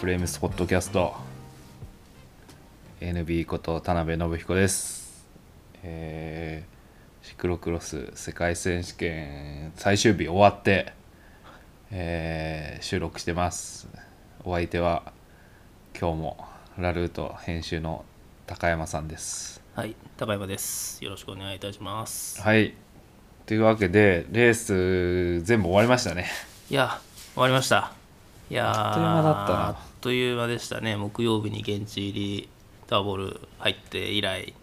フレームスポットキャスト NB こと田辺信彦です、えーシクロクロス世界選手権最終日終わって、えー収録してますお相手は今日もラルート編集の高山さんですはい、高山です。よろしくお願いいたします。はいというわけでレース全部終わりましたねいや、終わりました。いやーあっという間だったなあっという間でしたね。木曜日に現地入り、ターボール入って以来、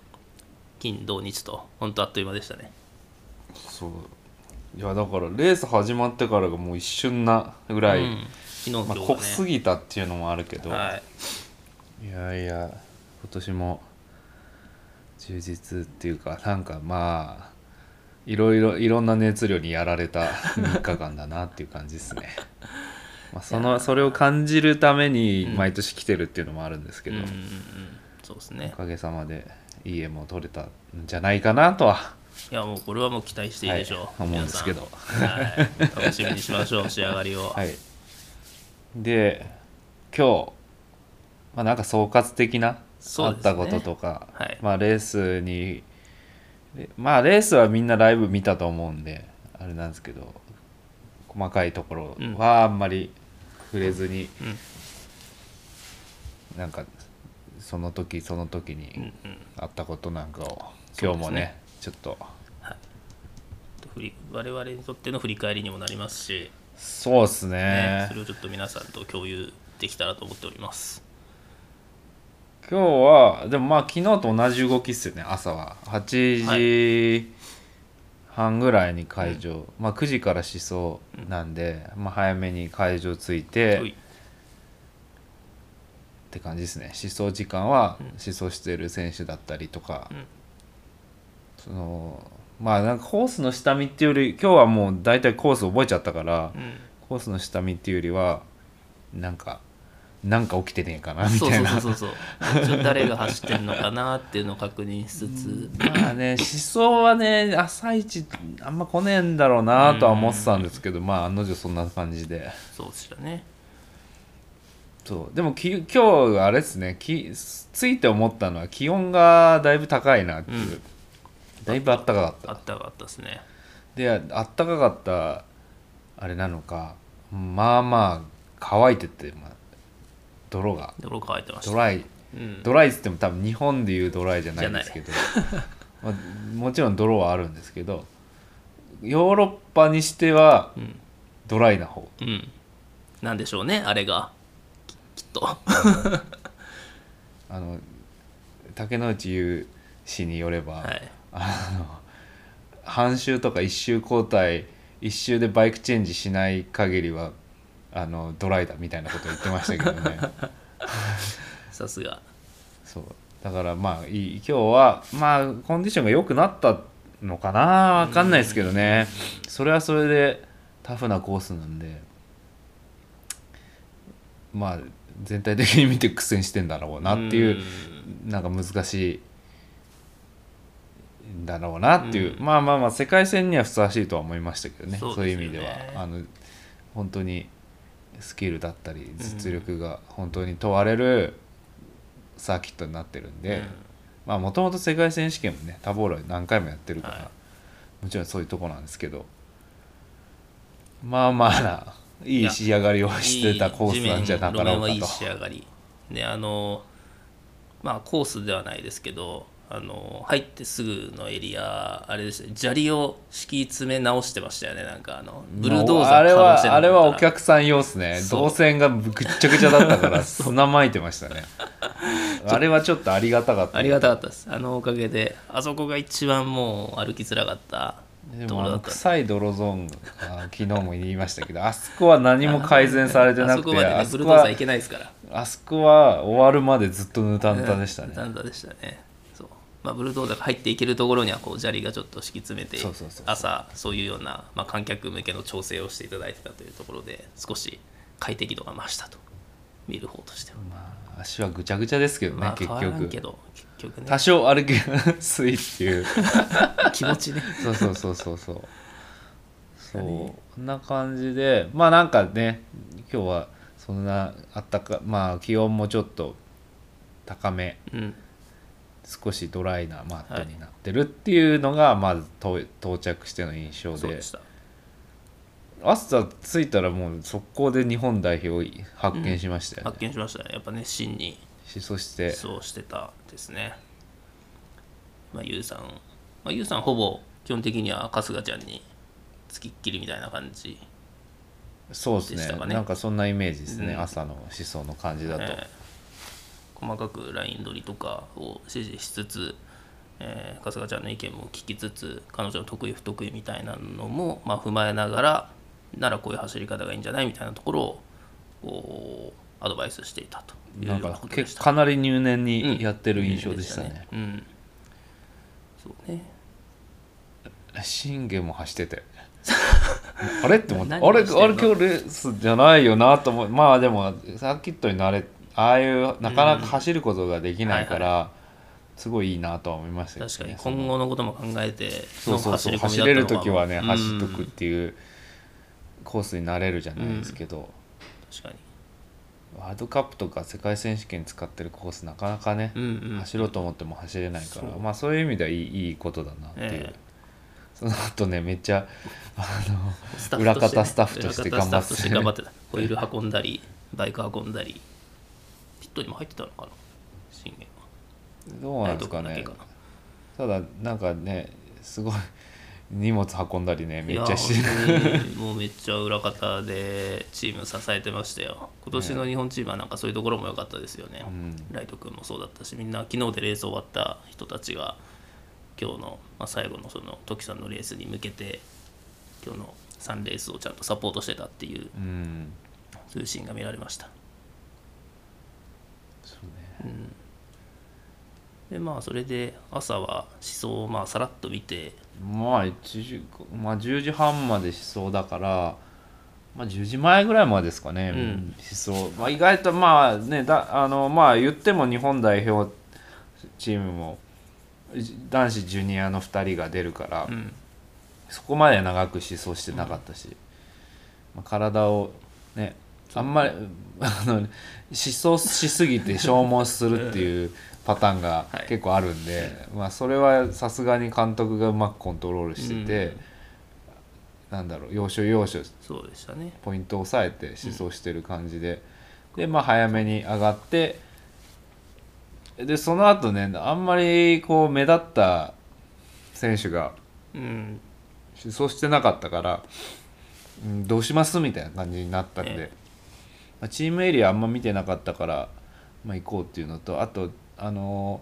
金、土、日と、本当あっという間でしたね。そういやだからレース始まってからがもう一瞬なぐらい、うん、昨日、今まあ、濃すね。ぎたっていうのもあるけど、はい、い、やいや今年も充実っていうかなんかまあいろいろいろんな熱量にやられた3日間だなっていう感じですね。まあそのそれを感じるために毎年来てるっていうのもあるんですけど、うんうんうん、そうですね。お。かげさまでいい絵も撮れたんじゃないかなとは。いや、もうこれはもう期待していいでしょう。はい思うんですけど。はい、楽しみにしましょう、仕上がりを。はい、で今日、まあ、なんか総括的な、あったこととか、はい。まあ、レースにでまあレースはみんなライブ見たと思うんであれなんですけど細かいところはあんまり触れずに、うん。なんかその時その時にうんうん。あったことなんかを今日もねちょっと。振り我々にとっての振り返りにもなりますし、そうっすね。ねそれをちょっと皆さんと共有できたらと思っております。今日はでもまあ昨日と同じ動きっすよね朝は。8時半ぐらいに会場、まあ9時から思想なんで、まあ、早めに会場着いて、はい。って感じですね。思想時間はうん。思想してる選手だったりとか、うん。そのまあなんかコースの下見っていうより今日はもう大体コース覚えちゃったから、うん。コースの下見っていうよりはなんかなんか起きてねえかなみそうたいな。そうそうそうそう。誰が走ってるのかなっていうのを確認しつつ、まあね思想はね朝一あんま来ねえんだろうなとは思ってたんですけど、まあ案の定そんな感じで。そうでしたね。そう。でもき今日あれですね。きついて思ったのは気温がだいぶ高いなっていう、うん。だいぶあったかかった。あったかかったですね。であったかかったあれなのか。まあまあ乾いてて、まあ、泥が泥乾いてました。ドライうん、ドライっつっても多分日本でいうドライじゃないんですけど、まあ、もちろん泥はあるんですけどヨーロッパにしてはうん。ドライな方。うん。なんでしょうねあれが。ききっと。あの竹之内優氏によれば、はい。あの半周とか一周交代一周でバイクチェンジしない限りはあのドライだみたいなことを言ってましたけどね。さすが。そう。だからまあいい今日はまあコンディションが良くなったのかな？分かんないですけどね。それはそれでタフなコースなんで。まあ全体的に見て苦戦してんだろうなっていうなんか難しいんだろうなっていう、うん。まあまあまあ世界戦にはふさわしいとは思いましたけどね。そそうねいう意味では。あの本当にスキルだったり実力が本当に問われるサーキットになってるんで、もともと世界選手権もねタボーラ何回もやってるから、はい。もちろんそういうとこなんですけどまあまあないい仕上がりをしてたコースなんじゃなかろうか路面はいいと。仕上がり。であのまあコースではないですけどあの入ってすぐのエリアあれですね砂利を敷き詰め直してましたよねなんかあのブルドーザーあれはあれはお客さん用っすね動線がぐっちゃぐちゃだったから砂まいてましたね。あれはちょっとありがたかった。ありがたかったです。あのおかげであそこが一番もう歩きづらかったでもあの臭い泥ゾーンが昨日も言いましたけどあそこは何も改善されてなくてあそこまでねあそこはブルドーザー行けないですから。あそこは終わるまでずっとぬたぬたでしたね、なんだでしたねまあ、ブルドーザーが入っていけるところにはこう砂利がちょっと敷き詰めて朝そういうような、まあ、観客向けの調整をしていただいてたというところで少し快適度が増したと見る方としては、まあ、足はぐちゃぐちゃですけどね、結まあ変わらん局けど結局ね。多少歩きやすいっていう。気持ちね。そうそうそうそうそう。そうこんな感じでまあなんかね今日はそんなあったかまあ気温もちょっと高め。うん少しドライなマットになってるっていうのがまずと到着しての印象で。朝着いたらもう速攻で日本代表を発見しましたよね、発見しましたね。やっぱ熱心に。しそして。そうしてたですね。まあゆうさん。まあゆうさんほぼ基本的には春日ちゃんにつきっきりみたいな感じそうですね。なんかそんなイメージですね、うん。朝の思想の感じだと、えー細かくライン取りとかを指示しつつ、えー春日ちゃんの意見も聞きつつ彼女の得意不得意みたいなのも、まあ、踏まえながらならこういう走り方がいいんじゃないみたいなところをこうアドバイスしていたとかなり入念にやってる印象でしたね、うん、そうね。信玄も走ってて。あれ？って思って。あ何れあれ今日レースじゃないよなと思う。まあでもサーキットに慣れああいうなかなか走ることができないから、すごいいいなとは思いました確かに今後のことも考えてそうそうそう。の走れる時はねうん走っとくっていうコースになれるじゃないですけど、確かに。ワールドカップとか世界選手権使ってるコースなかなかね、うんうん。走ろうと思っても走れないからまあそういう意味ではいいいいことだなっていう、ええその後ねめっちゃあのね裏方スタッフとして頑張って。裏方スタッフとして頑張ってた。ホイール運んだりバイク運んだりピットにも入ってたのかな信玄はどうなんですかねただなんかねすごい荷物運んだりねめっちゃしいや本当にもうめっちゃ裏方でチーム支えてましたよ今年の日本チームはなんかそういうところも良かったですよね、うんライト君もそうだったしみんな昨日でレース終わった人たちが今日の、まあ、最後のその時さんのレースに向けて今日の3レースをちゃんとサポートしてたっていううんそういうシーンが見られましたうねでまあそれで朝は思想をまあさらっと見てまあ1時まあ10時半まで思想だからまあ10時前ぐらいまでですかね、うん。思想、まあ、意外とまあねだあのまあ言っても日本代表チームも男子ジュニアの2人が出るから、うん。そこまで長く思想してなかったし、まあ、体をねあんまり あの思想しすぎて消耗するっていうパターンがはい。結構あるんで、まあ、それはさすがに監督がうまくコントロールしてて、なんだろう要所要所そうでしたね。ポイントを押さえて思想してる感じで、でまあ早めに上がってでその後ねあんまりこう目立った選手がうん。思想してなかったから、うん、どうしますみたいな感じになったんで、えまあ、チームエリアあんま見てなかったから、まあ、行こうっていうのとあとあの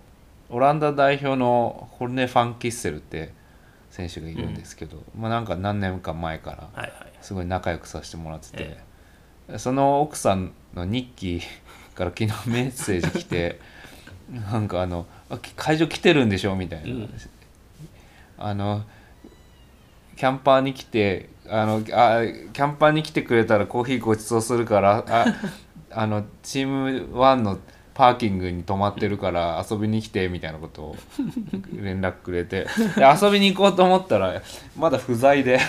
オランダ代表のホルネ・ファン・キッセルって選手がいるんですけど、まあ、なんか何年か前からはいはい。すごい仲良くさせてもらっててえ、その奥さんの日記から昨日メッセージ来て なんかあのあ「会場来てるんでしょ?」みたいな、うん。あのキャンパーに来てあのあキャンパーに来てくれたらコーヒーごちそうするからあ あのチーム1のパーキングに泊まってるから遊びに来てみたいなことを連絡くれて。で遊びに行こうと思ったらまだ不在で。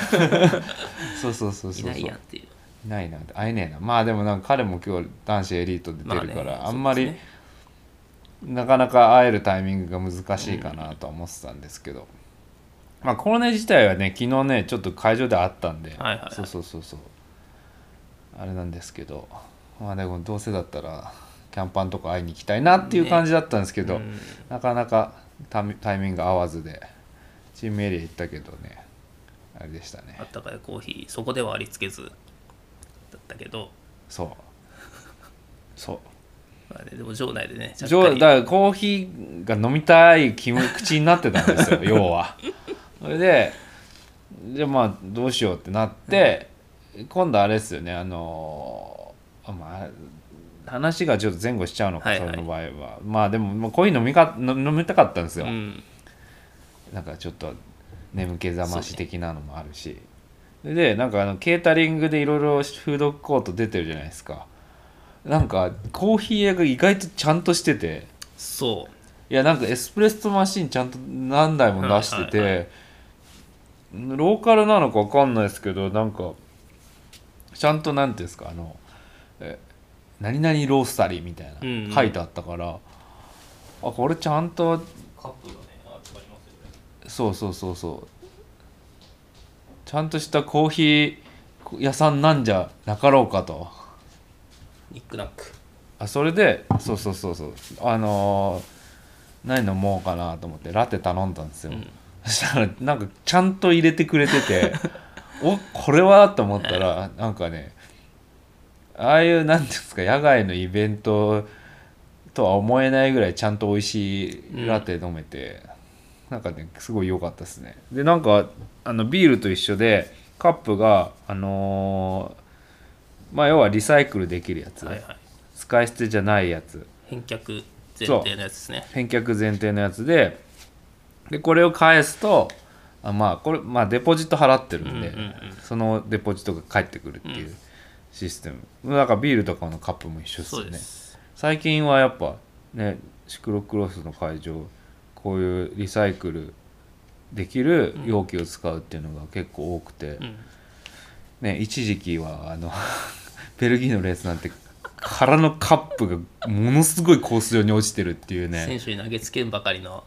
そうそうそうそうそう。いないやんっていう。いないな会えねえな。まあでもなんか彼も今日男子エリート出てるから、まあねあんまり、ね。なかなか会えるタイミングが難しいかなとは思ってたんですけど、まあコロネ自体はね昨日ねちょっと会場であったんで、はいはいはい。そうそうそうそう。あれなんですけど。まあでもどうせだったらキャンパーのとこ会いに行きたいなっていう感じだったんですけど、うん。なかなかタイミタイミング合わずでチームエリア行ったけどね。あれでしたね。あったかいコーヒーそこではありつけずだったけど、そう。そう。まあね、でも場内でねだからコーヒーが飲みたい気も口になってたんですよ 要はそれでじゃあまあどうしようってなって、今度あれですよねあのーまあ話がちょっと前後しちゃうのか、はいはい。その場合は。まあでももうコーヒー飲みか飲飲みたかったんですよ、うん。なんかちょっと眠気覚まし的なのもあるし。でなんかあのケータリングでいろいろフードコート出てるじゃないですか。なんかコーヒー屋が意外とちゃんとしてて。そう。いやなんかエスプレッソマシンちゃんと何台も出してて、はいはいローカルなのか分かんないですけどなんかちゃんとなんていうんですかあのえ何々ロースタリーみたいな、書いてあったからあこれちゃんとカップがね。ありますよね。そうそうそうそう。ちゃんとしたコーヒー屋さんなんじゃなかろうかと。ニックナック。あそれでそうそうそうそう。あのー何飲もうかなと思ってラテ頼んだんですよ、うんそしたらなんかちゃんと入れてくれてて おこれはと思ったらなんかねああいうなんですか野外のイベントとは思えないぐらいちゃんと美味しいラテ飲めて、なんかねすごい良かったですね。でなんかあのビールと一緒でカップがあのーまあ要はリサイクルできるやつ、はいはい。使い捨てじゃないやつ。返却前提のやつですね。返却前提のやつででこれを返すとあまあこれまあデポジット払ってるんで、うんうんうん。そのデポジットが返ってくるっていうシステム、だからビールとかのカップも一緒ですよね最近はやっぱねシクロクロスの会場こういうリサイクルできる容器を使うっていうのが結構多くて、うん。ね一時期はあの ベルギーのレースなんて空のカップがものすごいコース上に落ちてるっていうね。選手に投げつけんばかりの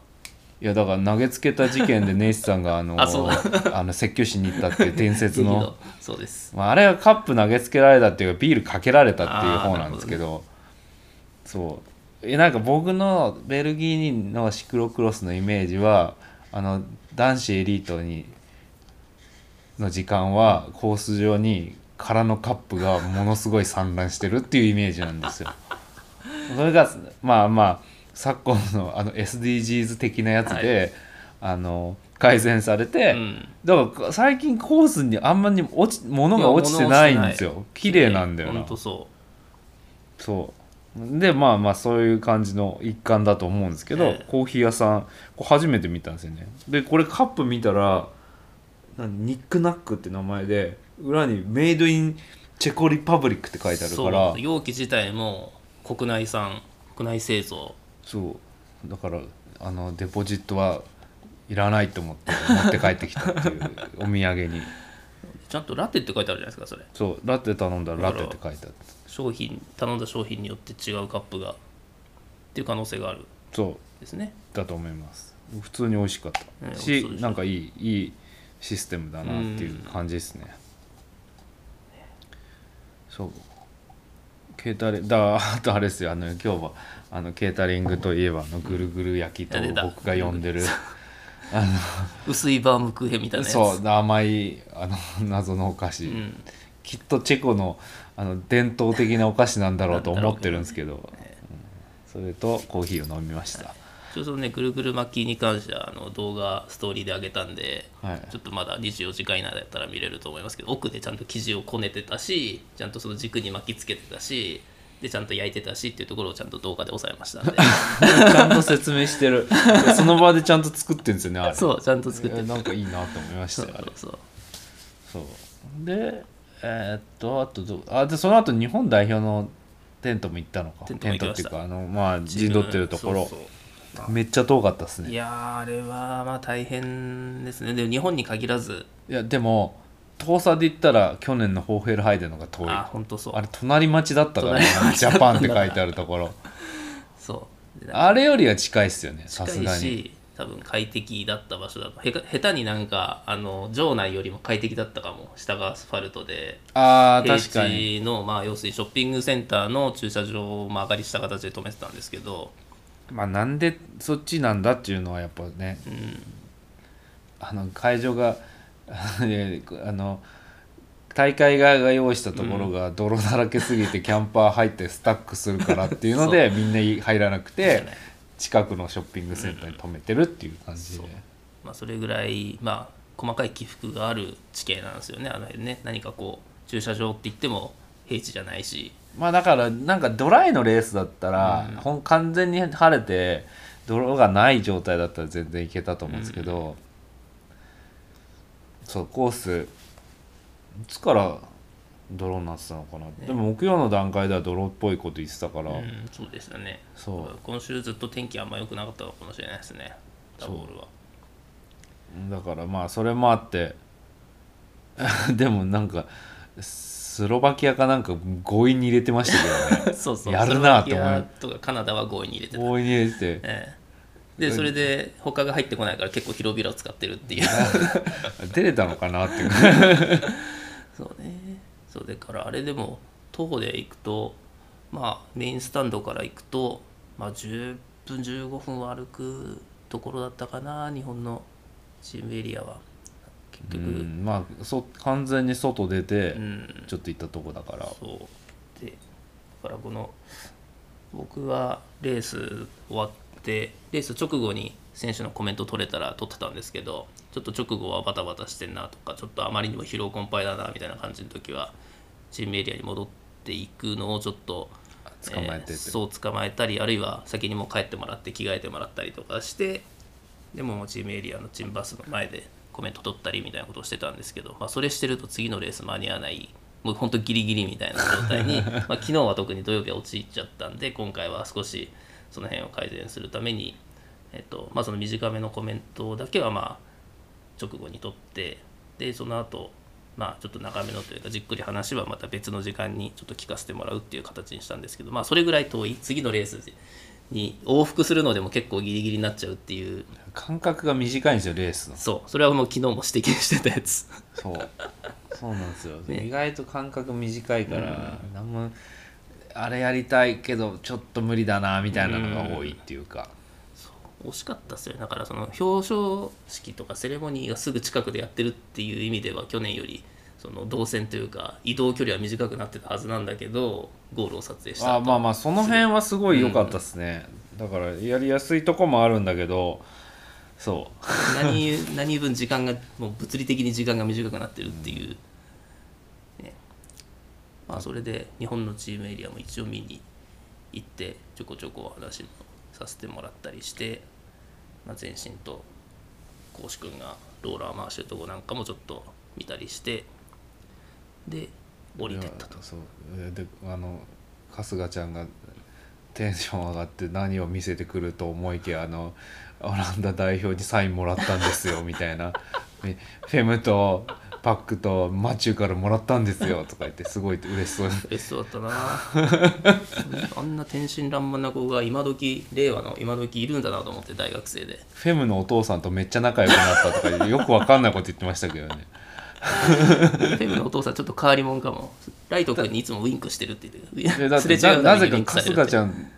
いやだから投げつけた事件でネイスさんがあの あの説教しに行ったっていう伝説 の、そうです。まあ、あれはカップ投げつけられたっていうかビールかけられたっていう方なんですけど。そう。えなんか僕のベルギーのシクロクロスのイメージはあの男子エリートにの時間はコース上に空のカップがものすごい散乱してるっていうイメージなんですよ。それがまあまあ昨今のあの SDGs 的なやつで、あの改善されて、うん。だから最近コースにあんまり落ち物が落ちてないんですよ。綺麗なんだよな。本当そそう。でまあまあそういう感じの一環だと思うんですけど、ええ。コーヒー屋さんこれ初めて見たんですよね。でこれカップ見たら何ニックナックって名前で裏に「メイドインチェコリパブリック」って書いてあるそから。う。容器自体も国内産国内製造そうだからあのデポジットはいらないと思って持って帰ってきたっていうお土産に。ちゃんとラテって書いてあるじゃないですかそれ。そうラテ頼んだらラテって書いてあった商品頼んだ商品によって違うカップがっていう可能性がある。そう。ですね。だと思います。普通に美味しかった。うんし、なんかいいいいシステムだなっていう感じですね、そうケータリングだ あとあれですよ。あの今日はあのケータリングといえばあのぐるぐる焼きと僕が呼んでる。薄いバームクーヘンみたいなやつ。そう甘いあの謎のお菓子、うん、きっとチェコのあの伝統的なお菓子なんだろうと思ってるんですけど、うん。それとコーヒーを飲みました、ちょっとねぐるぐる巻きに関してはあの動画ストーリーで上げたんではい。ちょっとまだ24時間以内だったら見れると思いますけど奥でちゃんと生地をこねてたしちゃんとその軸に巻きつけてたしでちゃんと焼いてたしっていうところをちゃんと動画で押さえましたんで。ちゃんと説明してる。その場でちゃんと作ってるんですよねあれ。そうちゃんと作ってえなんかいいなと思いましたよそうそうでえーっとあとどうあでその後日本代表のテントも行ったのか。テントっていうかあのまあ陣取ってるところ。めっちゃ遠かったですね。いやーあれはまあ大変ですね。でも日本に限らず。いやでも遠さで言ったら去年のホーヘルハイデのが遠い。ああ本当そう。れ隣町だったからね。ジャパンって書いてあるところ。そう。であれよりは近いっすよねさすがに。し多分快適だった場所だとへか下手になんかあの場内よりも快適だったかも下がアスファルトで。あー平確かに。地のまあ要するにショッピングセンターの駐車場を曲がりした形で止めてたんですけど。まあなんでそっちなんだっていうのはやっぱねうん。あの会場がね あの大会側が用意したところが泥だらけすぎて キャンパー入ってスタックするからっていうのでみんな入らなくて近くのショッピングセンターに止めてるっていう感じで、まあ、それぐらいまあ細かい起伏がある地形なんですよねあの辺ね。何かこう駐車場って言っても平地じゃないし。まあだからなんかドライのレースだったら、うん。完全に晴れて泥がない状態だったら全然いけたと思うんですけど、そうコースいつから泥になってたのかな、でも木曜の段階では泥っぽいこと言ってたから、うんそうでしたね。そう。今週ずっと天気あんま良くなかったのかもしれないですね。ダボールは。だからまあそれもあって。でもなんかすスロバキアかなんか強引に入れてましたけどね。そうそう。やるなってスロバ思うキアとかカナダは強引に入れてた、強引に入れてて。ええでそれで他が入ってこないから結構広々を使ってるっていう。出れたのかなっていう。そうね。そうだからあれでも徒歩で行くとまあメインスタンドから行くとまあ10分15分は歩くところだったかな日本のチームエリアは。結う局、ん。まあそ完全に外出てうん。ちょっと行ったとこだから。そう。でだからこの僕はレース終わってレース直後に選手のコメント取れたら取ってたんですけどちょっと直後はバタバタしてんなとかちょっとあまりにも疲労困憊だなみたいな感じの時はチームエリアに戻っていくのをちょっと捕まえてて。えーそう捕まえたりあるいは先にもう帰ってもらって着替えてもらったりとかしてでもチームエリアのチームバスの前でコメント取ったりみたいなことをしてたんですけど、まあ、それしてると次のレース間に合わないもう本当ギリギリみたいな状態に まあ昨日は特に土曜日は陥っちゃったんで今回は少しその辺を改善するために、えっとまあ、その短めのコメントだけはまあ直後に取ってでその後まあちょっと長めのというかじっくり話はまた別の時間にちょっと聞かせてもらうっていう形にしたんですけどまあそれぐらい遠い。次のレースに往復するのでも結構ギリギリになっちゃうっていう。間隔が短いんですよレースの。そう。それはもう昨日も指摘してたやつ。そう。そうなんですよ、ね。意外と間隔短いから、なん。もあれやりたいけどちょっと無理だなみたいなのが多いっていうか、惜しかったですよ。ねだからその表彰式とかセレモニーがすぐ近くでやってるっていう意味では去年よりその動線というか移動距離は短くなってたはずなんだけどゴールを撮影した後あまあまあその辺はすごい良かったですね、だからやりやすいとこもあるんだけどそう。何何分時間がもう物理的に時間が短くなってるっていう、ねまあ、それで日本のチームエリアも一応見に行ってちょこちょこお話もさせてもらったりして、まあ、前進と講師君がローラー回してるとこなんかもちょっと見たりしてで降りてったと。そう。であの春日ちゃんがテンション上がって何を見せてくると思いきやあのオランダ代表にサインもらったんですよみたいな。フェムとパックとマチューからもらったんですよ とか言ってすごい嬉しそうに。嬉しそうだったな。あんな天真爛漫な子が今時令和の今時いるんだなと思って大学生で。フェムのお父さんとめっちゃ仲良くなったとかよくわかんないこと言ってましたけどね。フェムのお父さんちょっと変わり者かも。ライト君にいつもウインクしてるって言って ななぜか春日ちゃん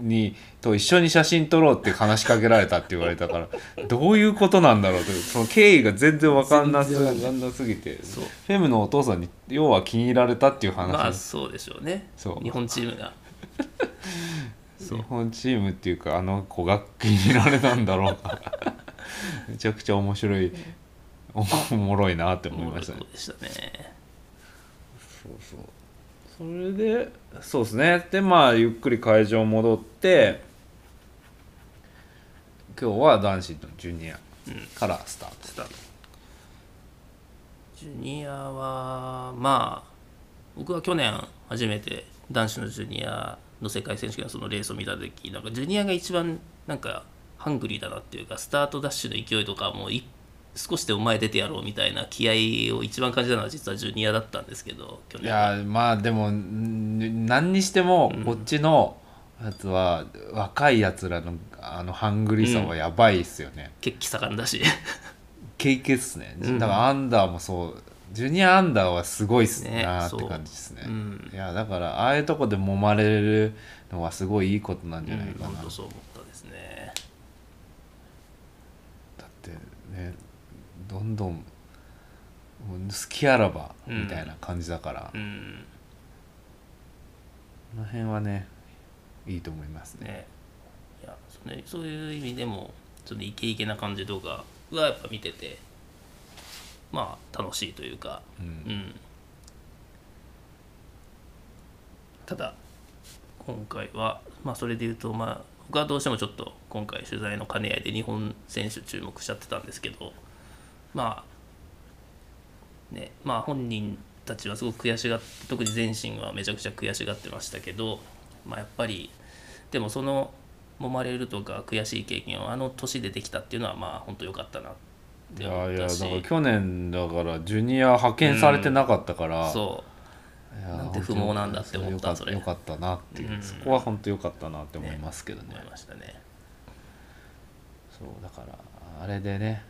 にと一緒に写真撮ろうって話しかけられたって言われたからどういうことなんだろうとその経緯が全然わかんなすぎてフそう。ェムのお父さんに要は気に入られたっていう話、まあそうでしょうね。そう。日本チームが。日本チームっていうかあの子が気に入られたんだろうか めちゃくちゃ面白いおおもろいなって思いましたね。そうそうそれで。そうですね。でまあゆっくり会場戻って今日は男子のジュニアからスタート、スタートジュニアはまあ僕は去年初めて男子のジュニアの世界選手権のそのレースを見た時なんかジュニアが一番なんかハングリーだなっていうかスタートダッシュの勢いとかもうい少しでも前出てやろうみたいな気合を一番感じたのは実はジュニアだったんですけど去い年は。やまあでもん何にしてもこっちのやつは若いやつらのあのハングリーさはやばいっすよね、血気盛んだし。経験っすね。うん。だからアンダーもそう。ジュニアアンダーはすごいっすねなって感じですね。うん。いやだからああいうとこで揉まれるのはすごいいいことなんじゃないかな、本当そう思ったですね。だってねどんどん好きあらばうん。みたいな感じだから、うん。この辺はねいいと思いますね。ね。いやそれそういう意味でもちょっとイケイケな感じとかはやっぱ見ててまあ楽しいというか。うん。うん。ただ今回はまあそれで言うとまあ僕はどうしてもちょっと今回取材の兼ね合いで日本選手注目しちゃってたんですけどまあねまあ本人たちはすごく悔しがって特に前進はめちゃくちゃ悔しがってましたけどまあやっぱりでもその揉まれるとか悔しい経験をあの年でできたっていうのはまあ本当良かったなっていやいやだ思ったしから去年だからジュニア派遣されてなかったから、そいやなんて不毛なんだって思ったそれ。よかったなっていう、うん。そこは本当良かったなって思いますけどね。思いましたね。そうだからあれでねこ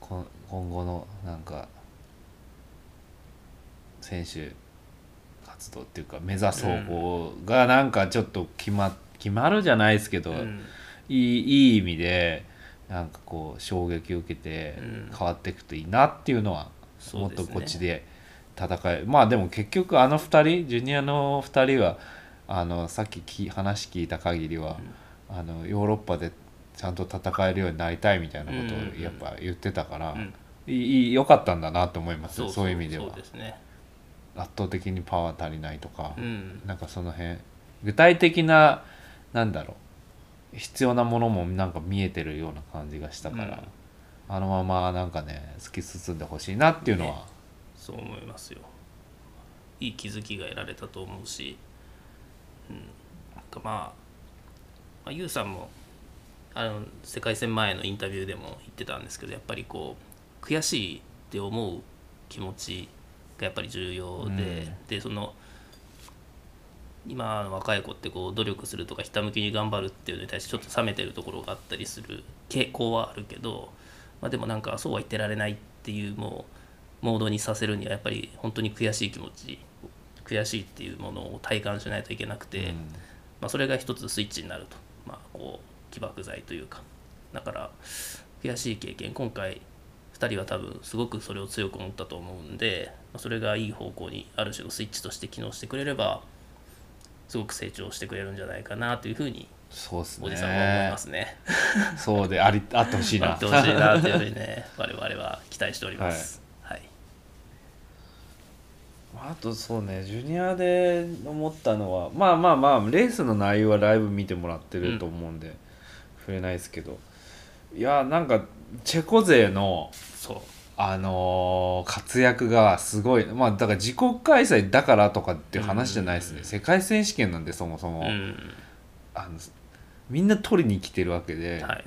今後のなんか選手活動っていうか目指す方向がなんかちょっと決ま決まるじゃないですけど、うん。いいいい意味でなんかこう衝撃を受けてうん変わっていくといいなっていうのは、もっとこっちで戦えまあでも結局あの2人ジュニアの2人はあのさっきき話聞いた限りは、あのヨーロッパでちゃんと戦えるようになりたいみたいなことうんをやっぱ言ってたから、うん。いいい良かったんだなと思いますそういう意味では。そうですね。圧倒的にパワー足りないとか、うん。なんかその辺具体的ななんだろう必要なものもなんか見えてるような感じがしたから、うん。あのままなんかね突き進んでほしいなっていうのは、ねそう思いますよ。いい気づきが得られたと思うし、うん、なんかまあ、まあ、ユウさんもあの世界戦前のインタビューでも言ってたんですけどやっぱりこう悔しいって思う気持ちがやっぱり重要で、うん。でその今の若い子ってこう努力するとかひたむきに頑張るっていうのに対してちょっと冷めてるところがあったりする傾向はあるけど、まあ、でもなんかそうは言ってられないっていうもうモードにさせるにはやっぱり本当に悔しい気持ち悔しいっていうものを体感しないといけなくて、うん。まあ、それが一つスイッチになると、まあ、こう起爆剤というか。だから悔しい経験。今回2人は多分すごくそれを強く思ったと思うんで、まあ、それがいい方向にある種のスイッチとして機能してくれればすごく成長してくれるんじゃないかなというふうにそうですおじさんは思いねますね。そうでありあってほしいな。なってほしいなというふうにね 我々は期待しております。はい、あとそうねジュニアで思ったのはまあまあまあレースの内容はライブ見てもらってると思うんで、触れないですけど。いやなんかチェコ勢のそう。あのー活躍がすごい。まあだから自国開催だからとかっていう話じゃないですね、うん世界選手権なんでそもそも、うんあのみんな取りに来てるわけで、は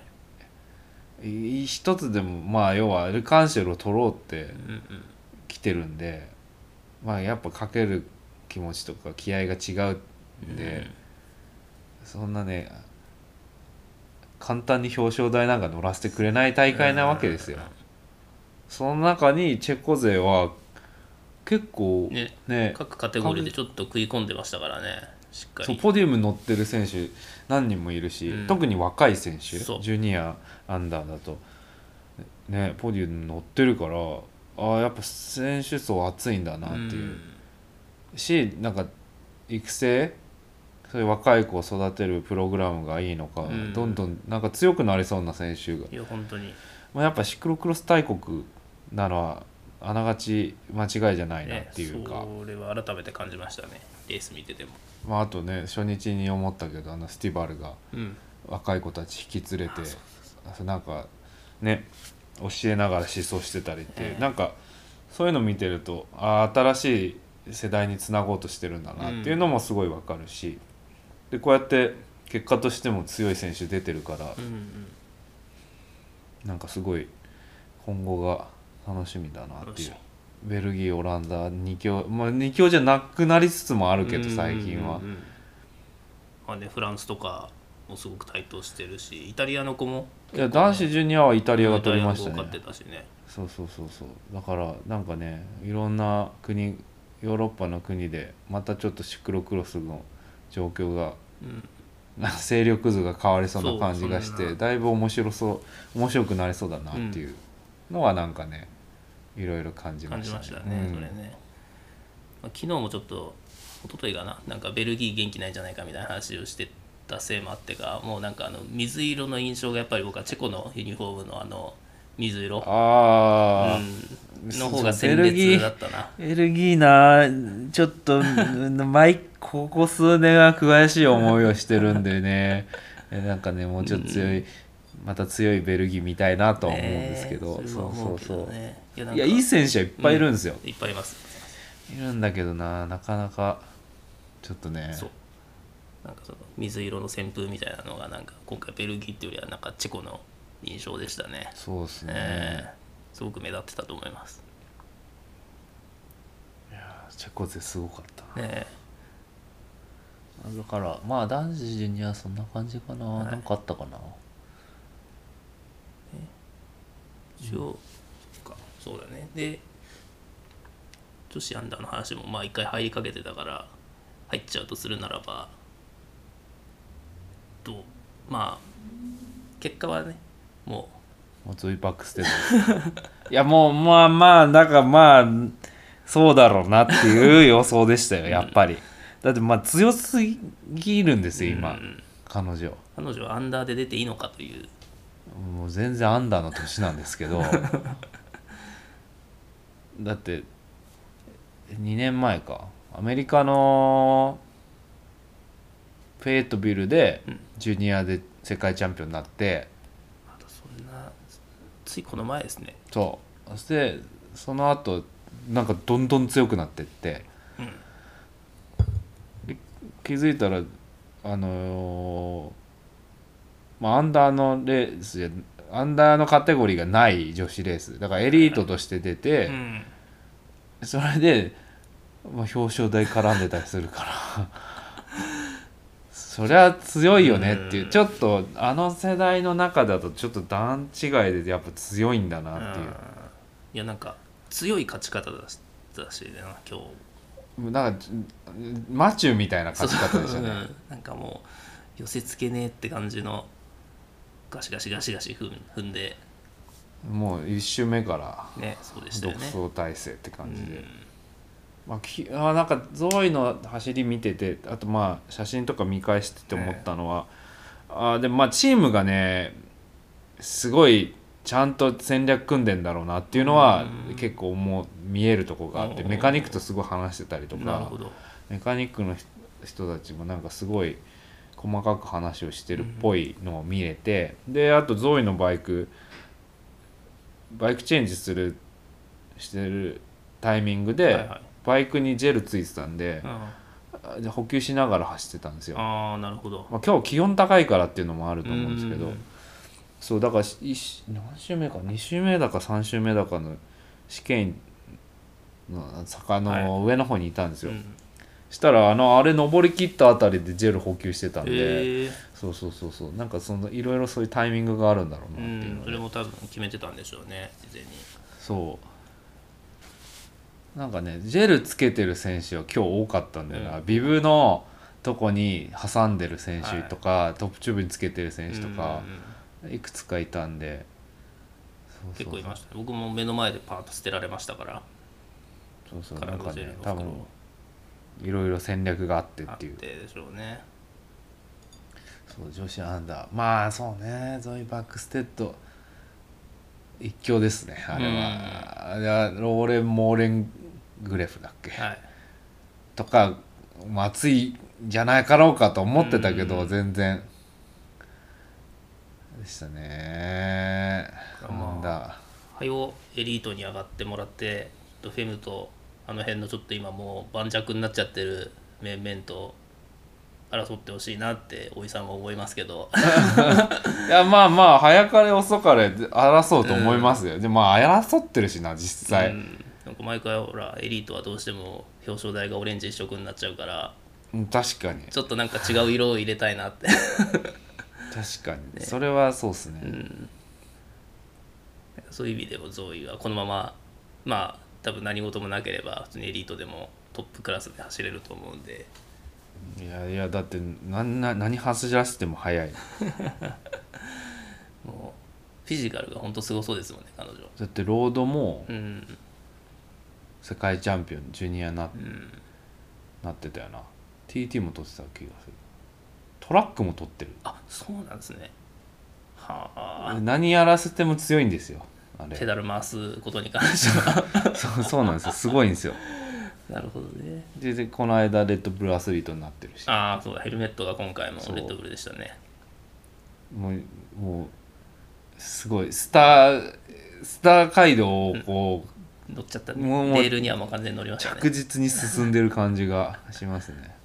い。い一つでもまあ要はルカンシェルを取ろうってうんうん来てるんで。まあやっぱかける気持ちとか気合が違うんで、そんなね簡単に表彰台なんか乗らせてくれない大会なわけですよ。その中にチェコ勢は結構ねね各カテゴリーでちょっと食い込んでましたからねしっかり。そうポディウム乗ってる選手何人もいるし、うん。特に若い選手ジュニアアンダーだと。ねポディウム乗ってるからああやっぱ選手層厚いんだなっていう、しなんか育成そういう若い子を育てるプログラムがいいのか、うん。どんどんなんか強くなりそうな選手が、いや本当に。まあ、やっぱシクロクロス大国なのはあながち間違いじゃないなねっていうか、それは改めて感じましたね。レース見てても。まあ、あとね初日に思ったけどあのスティバルがうん。若い子たち引き連れてなんかね教えながら思想してたりって、ええなんかそういうの見てるとあー新しい世代につなごうとしてるんだなっていうのもすごいわかるし、でこうやって結果としても強い選手出てるから、うんうん。なんかすごい今後が楽しみだなっていう。ベルギーオランダ2強。まあ2強じゃなくなりつつもあるけどみ最近はうんうん。うんまあねフランスとかもすごく台頭してるしイタリアの子もいや男子ジュニアはイタリアが取りましたね。ってたしね。そうそうそうそう。だからなんかねいろんな国ヨーロッパの国でまたちょっとシクロクロスの状況がうんなんか勢力図が変わりそうな感じがしてだいぶ面白そう面白くなりそうだなっていうのはなんかねいろいろ感じましたましたね、それね、まあ、昨日もちょっと一昨日かな？なんかベルギー元気ないんじゃないかみたいな話をしてたせいもあってかもうなんかあの水色の印象がやっぱり僕はチェコのユニフォームのあの水色。ああ、うん、の方が鮮ベルギー。烈だったな。ベルギーなちょっと毎ここ数年は悔しい思いをしてるんでね。えなんかねもうちょっと強い、また強いベルギー見たいなとは思うんですけど、ねえそうそうそう、ね。いやいいい選手はいっぱいいるんですよ、いっぱいいます。いるんだけどななかなかちょっとね。そう。なんかその水色の旋風みたいなのがなんか今回ベルギーっていうよりはなんかチェコの印象でしたね。そうですね、えーすごく目立ってたと思います。チェコ勢すごかったな。ねだからまあ男子ジュニアそんな感じかな、はい。なんかあったかな。一応、そっか。そうだね。で女子アンダーの話もまあ一回入りかけてたから入っちゃうとするならばとまあ結果はねももうゾイバックステートいやもうまあまあだからまあそうだろうなっていう予想でしたよやっぱり。だってまあ強すぎるんですうよ今、うん。彼女。彼女はアンダーで出ていいのかという。もう全然アンダーの年なんですけど。だって2年前か。アメリカのフェイトビルでうん。ジュニアで世界チャンピオンになって、ついこの前ですね。そう。そしてその後なんかどんどん強くなってって。うん。で気づいたらあのーまあアンダーのレースじゃアンダーのカテゴリーがない女子レース。だからエリートとして出て、うん。それで、まあ、表彰台絡んでたりするからそりゃ強いよねっていう、うんちょっとあの世代の中だとちょっと段違いでやっぱ強いんだなっていう。うん。いやなんか強い勝ち方だしだしな今日。なんかマチューみたいな勝ち方でしたね。う。ん。なんかもう寄せつけねえって感じのガシガシガシガシ踏ん踏んで。もう1周目からねそうでしたよ独ね走体制って感じで、うんまあ、きあなんかゾーイの走り見ててあとまあ写真とか見返してて思ったのは、あでもまあチームがねすごいちゃんと戦略組んでんだろうなっていうのはうん。結構思う見えるとこがあってうん。メカニックとすごい話してたりとかメカニックの人人たちもなんかすごい細かく話をしてるっぽいのを見れて、であとゾーイのバイクバイクチェンジするしてるタイミングで、はいはいバイクにジェルついてたんでああで補給しながら走ってたんですよ、まあーなるほど。あ、今日気温高いからっていうのもあると思うんですけどうんそうだから何周目か？2周目だか3周目だかの試験の坂の上の方にいたんですよ、うん。したらあのあれ登りきったあたりでジェル補給してたんで、え。ーそうそうそうそう。なんかそのいろいろそういうタイミングがあるんだろううなっていうのそれも多分決めてたんでしょうね事前に。そうなんかねジェルつけてる選手は今日多かったんだよな、うん。ビブのとこに挟んでる選手とか、トップチューブにつけてる選手とかいくつかいたんで。結構いましたね。僕も目の前でパーッと捨てられましたから。そうそうなんかね多分いろいろ戦略があってあってっいう。でしょうね。そう女子アンダー。まあそうねゾイ・バックステッド。一強ですねあれは、あれはローレン・モーレン・グレフだっけ、はい。とかまあ熱いんじゃないかろうかと思ってたけど、うん。全然。でしたね。まあなんだ。はよエリートに上がってもらってフェムとあの辺のちょっと今もう盤石になっちゃってる面々と争ってほしいなっておじさんは思いますけど。いやまあまあ早かれ遅かれ争うと思いますよ、でまあ争ってるしな実際、うんなんか毎回ほらエリートはどうしても表彰台がオレンジ一色になっちゃうからうん確かに。ちょっとなんか違う色を入れたいなって。確かに、それはそうっすね、そういう意味でもゾーイはこのまままあ多分何事もなければ普通にエリートでもトップクラスで走れると思うんで。いやいやだって何な何走らせても速い。もうフィジカルが本当すごそうですもんね彼女。だってロードもうん世界チャンピオンジュニアな,、うん。なってたよな。TT も取ってた気がする。トラックも取ってる。あそうなんですね。はあ。何やらせても強いんですよあれ。ペダル回すことに関しては。そうそうなんですよ。すごいんですよ。なるほどね。ででこの間レッドブルアスリートになってるし。ああそうだ。ヘルメットが今回もレッドブルでしたね。もうもうすごい。スタースター街道をこう、乗っちゃったねもうもうレールにはもう完全に乗りましたね。着実に進んでる感じがしますね。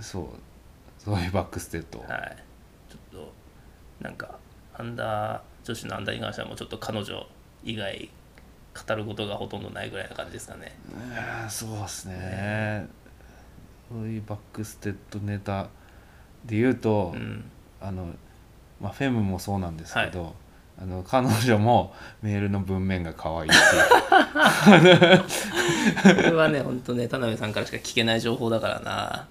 そう。そういうバックステッドはい。ちょっとなんかアンダー女子のアンダーに関してはもうちょっと彼女以外語ることがほとんどないぐらいな感じですかね。うんそうですね。そういうバックステッドネタで言うと、うん。あの、まあ、フェムもそうなんですけど、あの彼女もメールの文面が可愛いっていう。これはね本当ね田辺さんからしか聞けない情報だからな。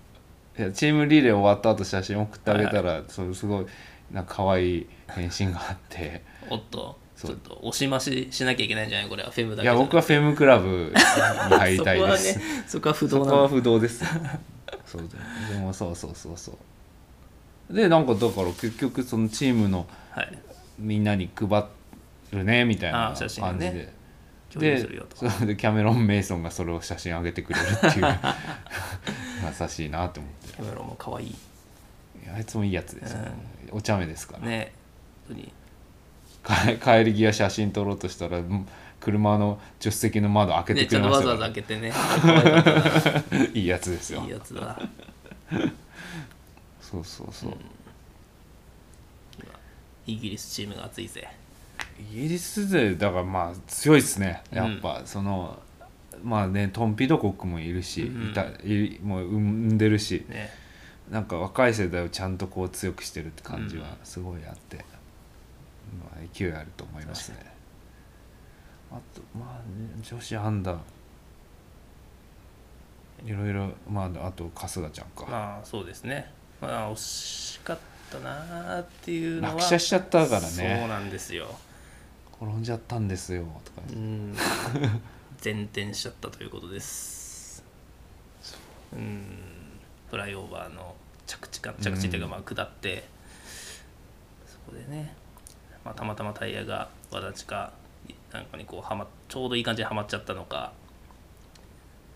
いやチームリレー終わった後写真送ってあげたら、それすごいなんか可愛い返信があって。おっとちょっと押し増ししなきゃいけないんじゃない？これはフェムだいやけじゃ。なく僕はフェムクラブに入りたいです。そこはねそこは不そこは不動です。そうでもそうそうそうそう。でなんかだから結局そのチームのはいみんなに配るねみたいな感じで、でそれでキャメロン・メイソンがそれを写真上げてくれるっていう。優しいなって思って。キャメロンも可愛い。あいつもいいやつですよ、ねお茶目ですから、ね本当に。か帰り際写真撮ろうとしたらうん車の助手席の窓開けてねちゃんとわざくれましたよわざ開けてね。いいやつですよ。いいやつだ。そうそうそう、イギリスチームが熱いぜ。イギリス勢だからまあ強いですね。やっぱ、そのまあねトンピド国もいるし、うん。いたいもう産んでるし。ね。なんか若い世代をちゃんとこう強くしてるって感じはうん。すごいあって、まあ、勢いあると思いますね。あとまあね女子アンダー。いろいろまああと春日ちゃんか、まあそうですね。まあ惜しかったなーっていうのは落車しちゃったからそうねなんですよ。転んじゃったんですよとかうん。前転しちゃったということです。う。ん。フライオーバーの着地か着地というかまあ下って、そこでね、まあ、たまたまタイヤがわだちかなんかにこうはまちょうどいい感じではまっちゃったのか。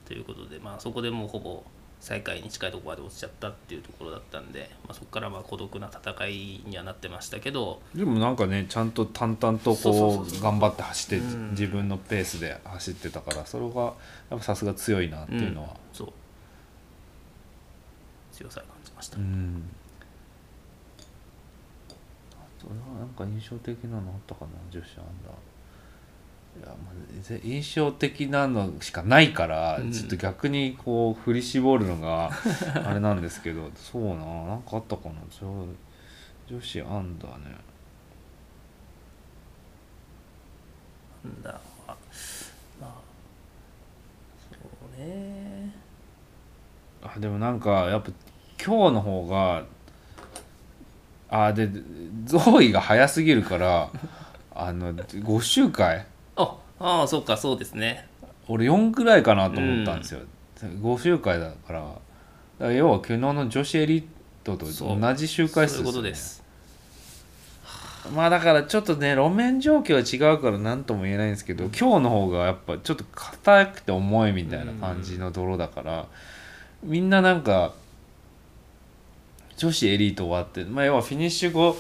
ということで、まあ、そこでもうほぼ最下位に近いところまで落ちちゃったっていうところだったんで、まあ、そこからまあ孤独な戦いにはなってましたけど、でもなんかねちゃんと淡々とこそう頑張って走ってうん。自分のペースで走ってたからそれがやっぱさすが強いなっていうのは、そう。強さを感じました、うん。あとななんか印象的なのあったかな女子アンダー印象的なのしかないから、うん。ちょっと逆にこう振り絞るのが あれなんですけどそうななんかあったかな？女女子アンダーね。なんだまあそうね。あでもなんかやっぱ今日の方があでゾーイが早すぎるからあの5周回？あああそうかそうですね。俺4くらいかなと思ったんですよ、5周回だから。だから要は昨日の女子エリートと同じ周回数そういうことよねです。まあだからちょっとね路面状況は違うから何とも言えないんですけど今日の方がやっぱちょっと硬くて重いみたいな感じの泥だから、みんななんか女子エリート終わって、まあ、要はフィニッシュ後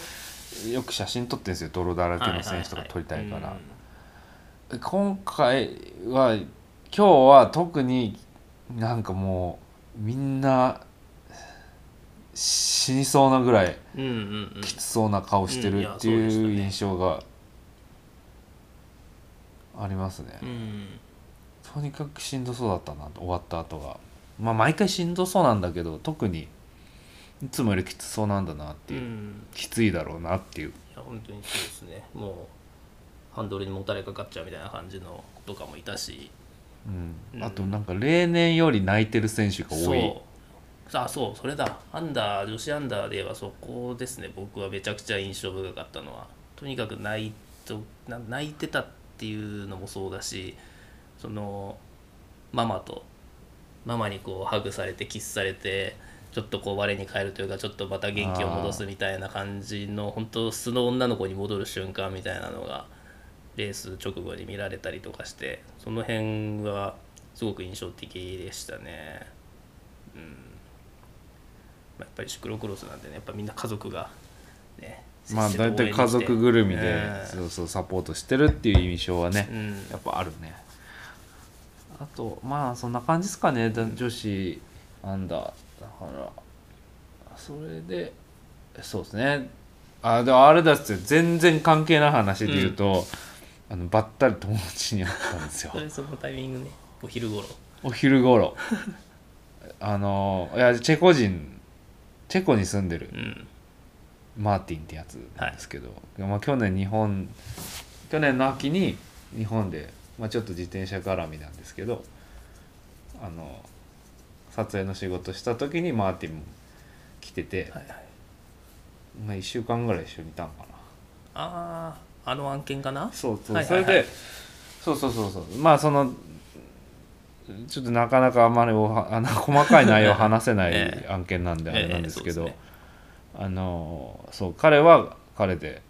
よく写真撮ってるんですよ。泥だらけの選手とか撮りたいから、今回は今日は特になんかもうみんな死にそうなぐらいきつそうな顔してるってうんいう印象がありますね、うん。とにかくしんどそうだったな終わった後が。まあ毎回しんどそうなんだけど特にいつもよりきつそうなんだなっていう、うん。きついだろうなっていう。いや本当にそうですね。もうハンドルにもたれかかっちゃうみたいな感じの子とかもいたし。うん。うん。あとなんか例年より泣いてる選手が多い。そう。あそう。それだ。アンダー女子アンダーで言えばそこですね。僕はめちゃくちゃ印象深かったのは。とにかく泣いとな泣いてたっていうのもそうだしそのママとママにこうハグされてキスされてちょっとこう我に返るというかちょっとまた元気を戻すみたいな感じの本当素の女の子に戻る瞬間みたいなのがレース直後に見られたりとかしてその辺はすごく印象的でしたね。まあやっぱりシクロクロスなんでねやっぱみんな家族がねまあ大体家族ぐるみで、えそうそうサポートしてるっていう印象はね、うん。やっぱあるね。あとまあそんな感じですかねだ女子アンダー。だからそれでそうですね。あでもあれだっすよ。全然関係ない話で言うと、あのばったり友達に会ったんですよ。それそのタイミングね。お昼頃。お昼頃。あのいやチェコ人チェコに住んでるうん。マーティンってやつなんですけど、まあ、去年日本去年の秋に日本で、まあ、ちょっと自転車絡みなんですけどあの撮影の仕事した時にマーティンも来てて、はいはい。まあ、1週間ぐらい一緒にいたんかな。あああの案件かな？そうそう、はいはいはい。それでそうそうそうそう。まあそのちょっとなかなかあまりおはあの細かい内容を話せない ええ。案件なんであれなんですけど、ええそうですね。あのそう彼は彼で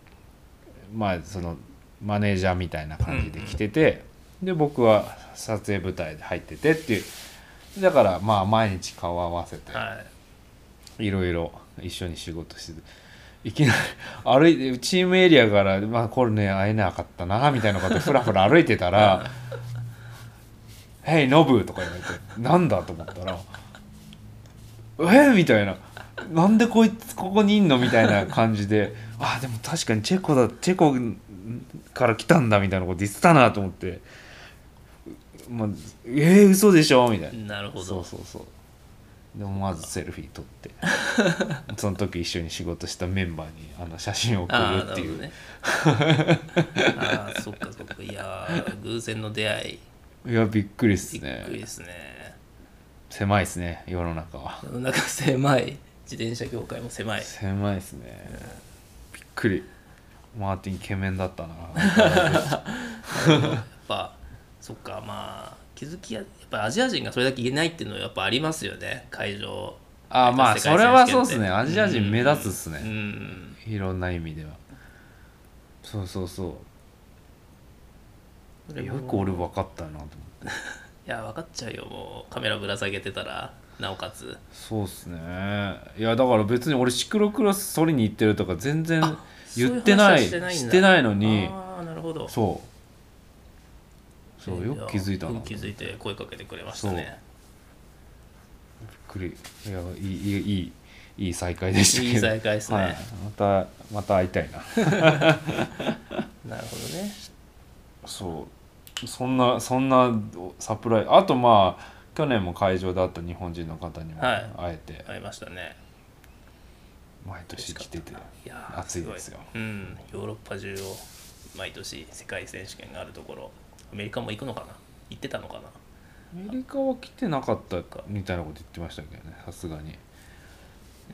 まあそのマネージャーみたいな感じで来てて、で僕は撮影舞台で入っててっていう。だからまあ毎日顔合わせてはい。いろいろ一緒に仕事してていきなり歩いてチームエリアから、まあ、これね会えなかったなみたいなことでふらふら歩いてたら「ヘイノブ!」とか言われてなんだ？と思ったら「え？みたいな「なんでこいつここにいんの?」みたいな感じで「あでも確かにチェコだチェコから来たんだ」みたいなこと言ってたなと思って「まあ、えー、嘘でしょ?」みたいな。なるほどそうそうそうでもまずセルフィー撮って その時一緒に仕事したメンバーにあの写真を送るっていう、ああそっかそっか。いやー偶然の出会い。いやびっくりっすびっねくりですね。狭いっすね世の中は。世の中狭い。自転車業界も狭い。狭いっすね。びっくり。マーティンイケメンだったな。やっぱそっかまあ気づきややっぱアジア人がそれだけいないっていうのはやっぱありますよね会場。あまあそれはそうっすね。アジア人目立つっすうね、ん。いろんな意味では。そうそうそう。よく俺分かったなと思って。いや分かっちゃうよもう。カメラぶら下げてたらなおかつ。そうっすね。いやだから別に俺シクロクロス取りに行ってるとか全然言ってないししてないのに。ああなるほど。そうそうよく気づいたな。気づいて声かけてくれましたね。びっくり。いやいいいいいい再会でしたいい再会ですね、はい、またまた会いたいな。なるほどね。そう。そんなそんなサプライあとまあ去年も会場だった日本人の方にも会えて、はい、会いましたね。毎年来てて。暑いですよ。うん、ヨーロッパ中を毎年世界選手権があるところ。メリカも行くのかな？行ってたのかな？アメリカは来てなかったみたいなこと言ってましたけどねさすがに。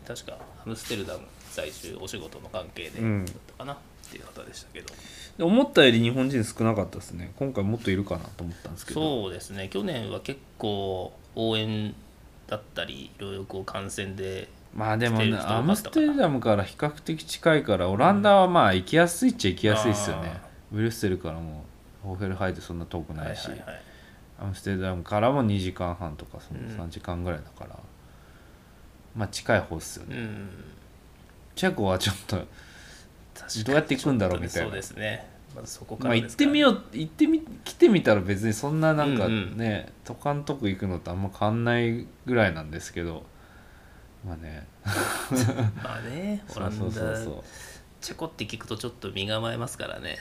確かアムステルダム在住お仕事の関係でうん。だったかな、っていう方でしたけど。で思ったより日本人少なかったですね。今回もっといるかなと思ったんですけど。そうですね。去年は結構応援だったりいろいろこう観戦でまあでもねアムステルダムから比較的近いからオランダはまあ行きやすいっちゃ行きやすいですよね、ブリュッセルからもホーフェルハイでそんな遠くないし、はいはいはい。アムステルダムからも2時間半とかそのうん。3時間ぐらいだから、まあ近い方っすよね、うん。チェコはちょっとどうやって行くんだろうみたいな。そうですね。まずそこかまあ行ってみよう行ってみ来てみたら別にそんななんかうんうん。ね、都会のとこ行くのとあんま変わんないぐらいなんですけどまあね。まあねオランダそうそう。そうチェコって聞くとちょっと身構えますからね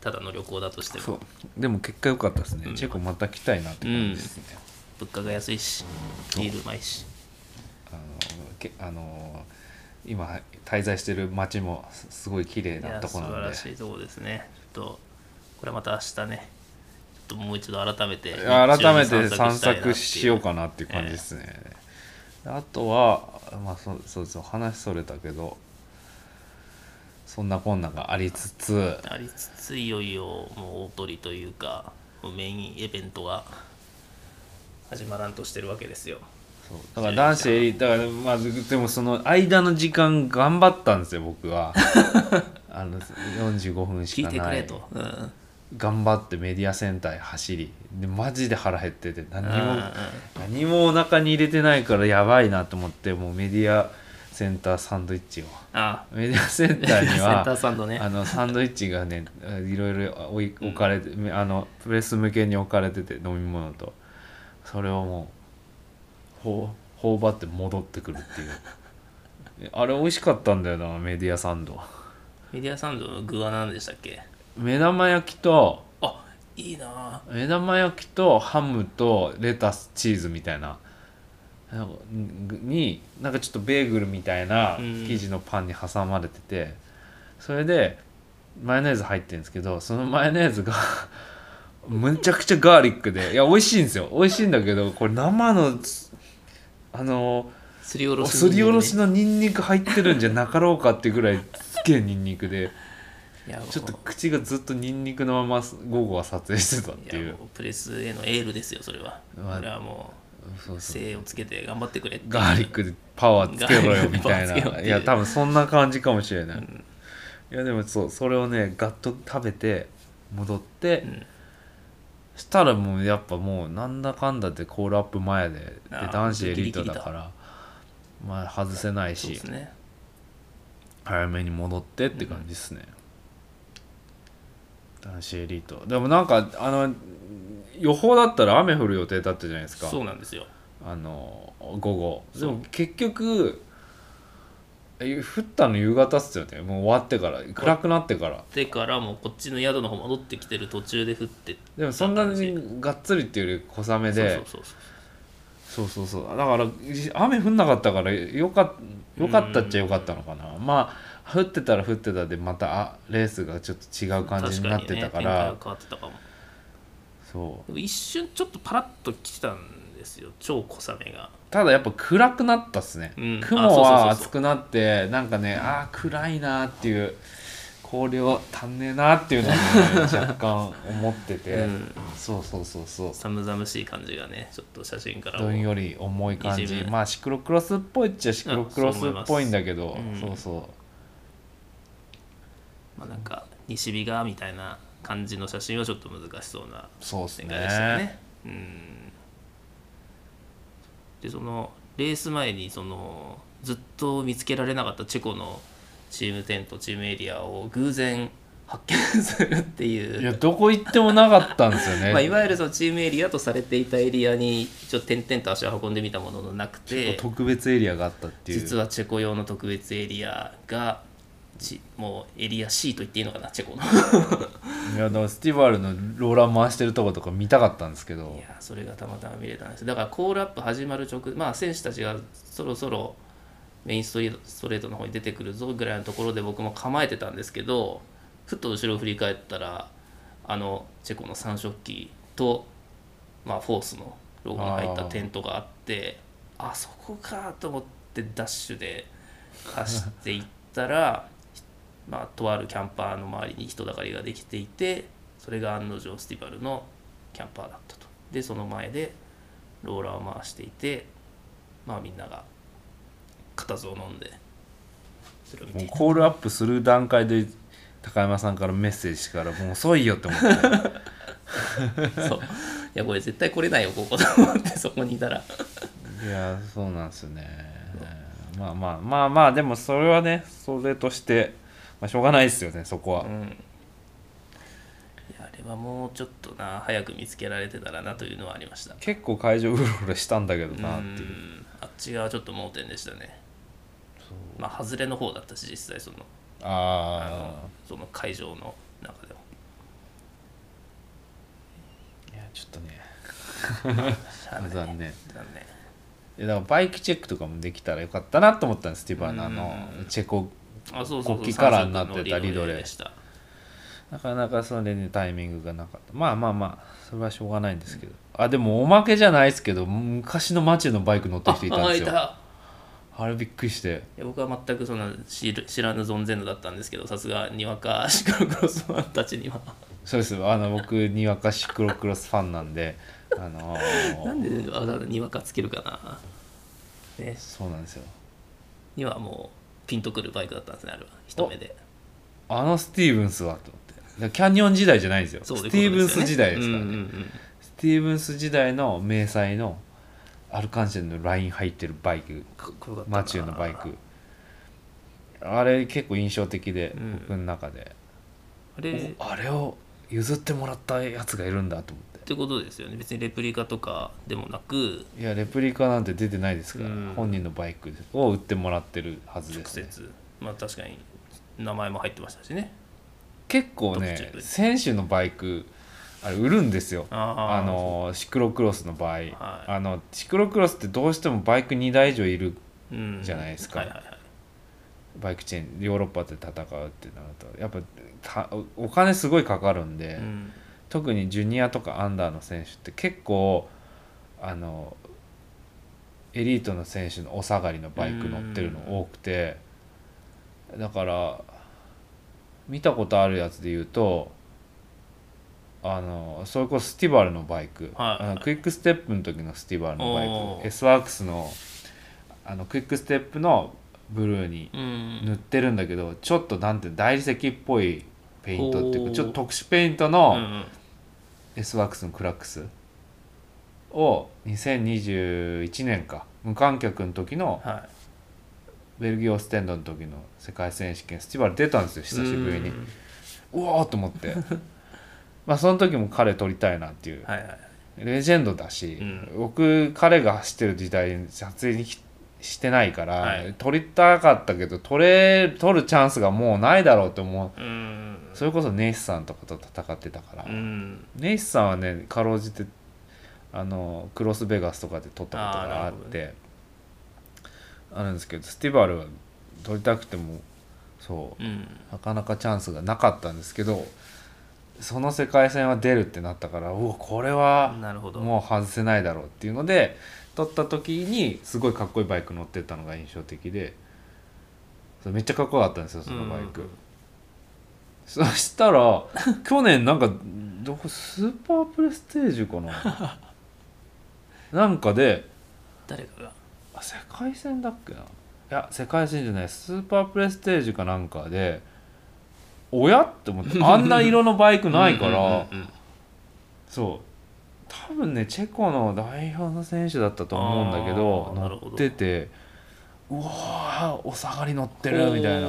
ただの旅行だとしても。そう。でも結果良かったですね、うん。チェコまた来たいなって感じですね、物価が安いしビールうまいし。あのけあの今滞在してる街もすすごい綺麗なとこなんで。晴らしいとこですね。ちょっとこれまた明日ね。ちょっともう一度改めて改めて散策しようかなっていう感じですね、あとはまあそそうです話それたけどそんなこんながありつつありつついよいよもう大鳥というかメインイベントが始まらんとしてるわけですよ。そう。だから男子エリだからまあでもその間の時間頑張ったんですよ僕は。あの45分し聞いかない。てくれと、うん、頑張ってメディアセンターへ走り。でマジで腹減ってて何も何もお腹に入れてないからやばいなと思ってもうメディアセンターサンドイッチをあ。メディアセンターにセンタはーサンドね。あのサンドイッチがねいろいろ置かれて、あのプレス向けに置かれてて飲み物と。それをもうほう頬張って戻ってくるっていう。あれ美味しかったんだよなメディアサンド。メディアサンドの具は何でしたっけ？目玉焼きとあいいな。目玉焼きとハムとレタスチーズみたいなになんかちょっとベーグルみたいなうん。生地のパンに挟まれててそれでマヨネーズ入ってるんですけどそのマヨネーズが むちゃくちゃガーリックでいや美味しいんですよ。美味しいんだけどこれ生のあのすりおろしすりおろしののニンニク入ってるんじゃなかろうかってぐらいすげえニンニクで。ちょっと口がずっとニンニクのまま午後は撮影してたっていう。プレスへのエールですよそれは。まあこれはもそうそうう。精をつけて頑張ってくれってガーリックでパワーつけろよみたいな。いや多分そんな感じかもしれない、ん。いやでもそうそれをねガッと食べて戻って、うん。したらもうやっぱもうなんだかんだでコールアップ前でで男子エリートだからまあ外せないしね早めに戻ってって感じですね、男子エリート。でもなんかあの予報だったら雨降る予定だったじゃないですか。そうなんですよ。あの午後。でも結局え降ったの夕方っすよね。もう終わってから。暗くなってから。でからもうこっちの宿の方戻ってきてる途中で降ってでもそんなにがっつりっていうより小雨で。そうそうそうそうそう。そうだから雨降んなかったからよかよかったっちゃよかったのかな。まあ降ってたら降ってたでまたあレースがちょっと違う感じになってたから。確にね、が変わってたかもそう。一瞬ちょっとパラッと来たんですよ超小雨が。ただやっぱ暗くなったっすね、うん。あ雲は厚くなってなんかねああ暗いなっていう氷を足んねえなっていうのをね 若干思ってて、うん。そうそうそうそう。寒々しい感じがねちょっと写真からもどんより重い感じ。まあシクロクロスっぽいっちゃシクロクロスっぽいんだけど。そうそうまあなんか西日がみたいな感じの写真はちょっと難しそうなそうです展開でしたよね。ね。うん。でそのレース前にそのずっと見つけられなかったチェコのチームテントチームエリアを偶然発見するっていう。いやどこ行ってもなかったんですよね。まあ、いわゆるそのチームエリアとされていたエリアにちょっと点々と足を運んでみたもののなくて特別エリアがあったっていう。実はチェコ用の特別エリアがちもうエリア C と言っていいのかなチェコのいやだからスティバルのローラー回してるとことか見たかったんですけど。いやそれがたまたま見れたんですだからコールアップ始まる直まあ選手たちがそろそろメインストリートストレートの方に出てくるぞぐらいのところで僕も構えてたんですけどふっと後ろを振り返ったらあのチェコの3色旗と、まあ、フォースのロゴが入ったテントがあってあそこかと思ってダッシュで走っていったら、まあ、とあるキャンパーの周りに人だかりができていてそれが案の定スティバルのキャンパーだったと。でその前でローラーを回していてまあみんなが固唾を飲んでそれを見ていた。コールアップする段階で高山さんからメッセージからもう遅いよって思って そう。いやこれ絶対来れないよここと思ってそこにいたら。いやそうなんですよね。まあまあまあまあでもそれはねそれとして、まあ、しょうがないですよねそこは、うん。いやあれはもうちょっとな早く見つけられてたらなというのはありました。結構会場うろうろしたんだけどなっていう。うん。あっち側ちょっと盲点でしたね。まあ外れの方だったし実際そのああのその会場の中でもあいやちょっとね。残念。残念。だからバイクチェックとかもできたらよかったなと思ったんですティバのあのうん。チェコあそうそうそう。国旗カラーになってたリドレーでした。なかなかそれにタイミングがなかった。まあまあまあ。それはしょうがないんですけど。あでもおまけじゃないですけど昔の街のバイク乗ってる人いたんですよ。あれびっくりして。僕は全くそんな知る知らぬ存ぜぬだったんですけどさすがにわかシクロクロスファンたちには。そうです。あの僕にわかシクロクロスファンなんであのー。なんでわざわざにわかつけるかな。ね。そうなんですよ。にはもうピンとくるバイクだったんですねあれは。一目で。あのスティーブンスはと思って。キャニオン時代じゃないんですよ。そうスティーブンス時代ですからね、うんうんうんスティーブンス時代の迷彩のアルカンシェルのライン入ってるバイク。かっこよかったな。マチューのバイク。あれ結構印象的で、うん僕の中で。あれあれを譲ってもらったやつがいるんだと思っててことですよね。別にレプリカとかでもなく。いやレプリカなんて出てないですから、うん。本人のバイクを売ってもらってるはずで直す、ね、接。まあ確かに名前も入ってましたしね。結構ね選手のバイクあれ売るんですよ。あのシクロクロスの場合、はい。あのシクロクロスってどうしてもバイク2台以上いるうん。じゃないですか。バイクチェーンヨーロッパで戦うってなると。やっぱお金すごいかかるんで、うん特にジュニアとかアンダーの選手って結構あのエリートの選手のお下がりのバイク乗ってるの多くてだから見たことあるやつで言うとあのそれこそスティバルのバイク、はい。あのクイックステップの時のスティバルのバイク。 S-Works のあのクイックステップのブルーにうん。塗ってるんだけどちょっとなんて大理石っぽいペイントっていうかちょっと特殊ペイントうの、S ワークスのクラックスを2021年か無観客の時のはベルギーオーステンドの時の世界選手権スティバル出たんですよい久しぶりに。うん。うわーと思って。まあその時も彼撮りたいなっていう。はいはいレジェンドだし、うん。僕彼が走ってる時代に撮影にきしてないから、はい。撮りたかったけど撮れ撮るチャンスがもうないだろうと思う。うん。それこそネイスさんとかと戦ってたから、うん。ネイスさんはねかろうじてあのクロスベガスとかで撮ったことがあって。あるんですけどスティバルは撮りたくてもそううん。なかなかチャンスがなかったんですけどその世界戦は出るってなったからうわこれはなるほど。もう外せないだろうっていうので撮った時にすごいかっこいいバイク乗ってたのが印象的でそれめっちゃかっこよかったんですよそのバイク。うんそしたら 去年なんかどこスーパープレステージかな？なんかで誰かが。あ世界戦だっけな？いや世界戦じゃないスーパープレステージかなんかでおや？って思ってあんな色のバイクないから。そう多分ねチェコの代表の選手だったと思うんだけど乗っててうわーお下がり乗ってるみたいな。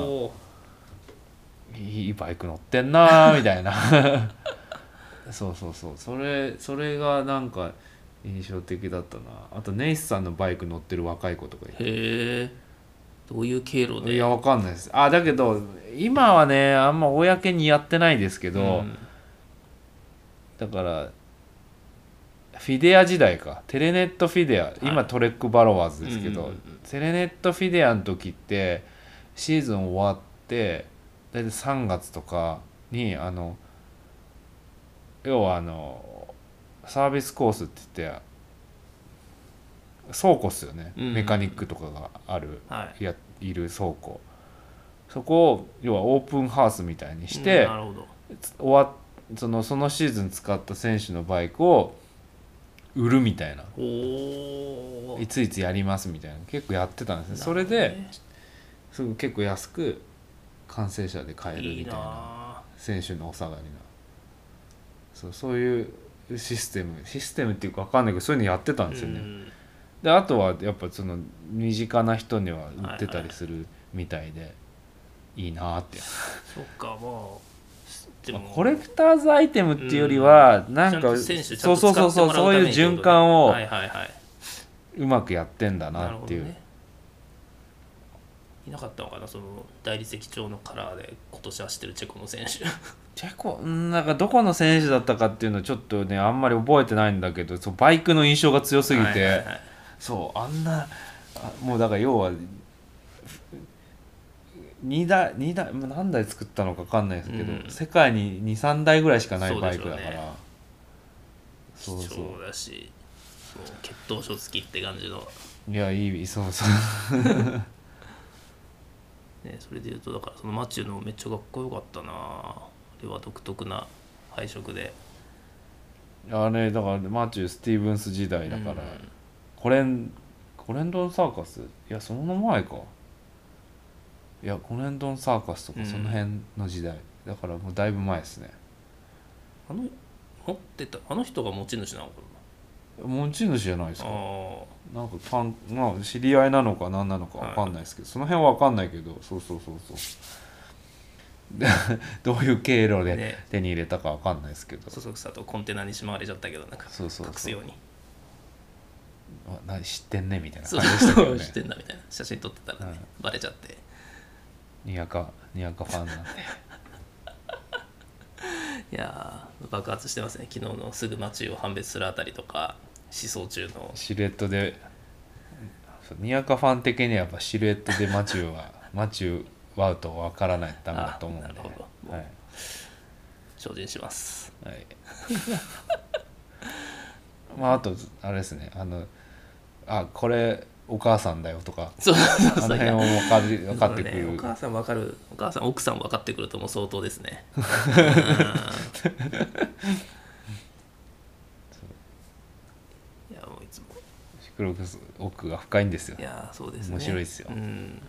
いいバイク乗ってんなー みたいな。そうそうそう。それそれがなんか印象的だったな。あとネイスさんのバイク乗ってる若い子とかいてへえどういう経路で？いやわかんないです。あだけど今はねあんま公にやってないですけど、うん。だからフィデア時代か。テレネットフィデア。今トレックバロワーズですけど、うんうんうん。テレネットフィデアの時ってシーズン終わって大体3月とかにあの要はあのサービスコースって言って倉庫っすよね、うんうんメカニックとかがあるはい。やいる倉庫。そこを要はオープンハウスみたいにして、うん終わっそのそのシーズン使った選手のバイクを売るみたいな。いついつやりますみたいな。結構やってたんですね。それですぐ結構安く完成車で買えるいいみたいなな選手のお下がりなそうそういうシステム。システムっていうか分かんないけどそういうのやってたんですよね、うん。であとはやっぱその身近な人には売ってたりするみたいで、いいなーって。そっかまあでも。まあコレクターズアイテムっていうよりは、なんかそうそうそうそうそういう循環をはいはいはい。うまくやってんだななっていう、ね。いなかったのかなその大理石調のカラーで今年走ってるチェコの選手。チェコうんなんかどこの選手だったかっていうのはちょっとねあんまり覚えてないんだけどそうバイクの印象が強すぎて、はいはいはい。そうあんなあもうだから要は2台2台まあ何台作ったのか分かんないですけど、うん。世界に23台ぐらいしかないバイクだかそうでしょうね。ら。そう,、貴そう。重だし血統書付きって感じの、いやいいそうそう。ね、それでいうとだからそのマチューのめっちゃかっこよかったな。あれは独特な配色で。あれだからマチュー・スティーブンス時代だから、うん。コレンコレンドンサーカス？いやその前かいやコレンドンサーカスとかうん。その辺の時代、だからもうだいぶ前ですね。あの持ってたあの人が持ち主なのか持ち主じゃないですなか。あなんかパンまあ知り合いなのか何なのか分かんないですけど、その辺は分かんないけどそうそうそうそう。で どういう経路でね。手に入れたか分かんないですけど、あそそくさとコンテナにしまわれちゃったけどなんかそうそうそう。隠すように。あ何知ってんねみたいなそう感じでしたけどね。知ってんだみたいな。写真撮ってたらね、バレちゃってにやかにやかファンなんで。いやー爆発してますね。昨日のすぐ街を判別するあたりとか思想中の。シルエットでにわかファン的にはやっぱシルエットでマチューはマチューワウとわからないとダメだと思うんで。あなるほど。はい。精進します。はい。まああとあれですね。あのあこれお母さんだよとかそうそうあそう。の辺を分かり分かってくそうねる。お母さん分かる。お母さん奥さん分かってくるともう相当ですね。うん。いやもういつも。シクロクス奥が深いんですよ。いやそうですね。面白いですよ。うん。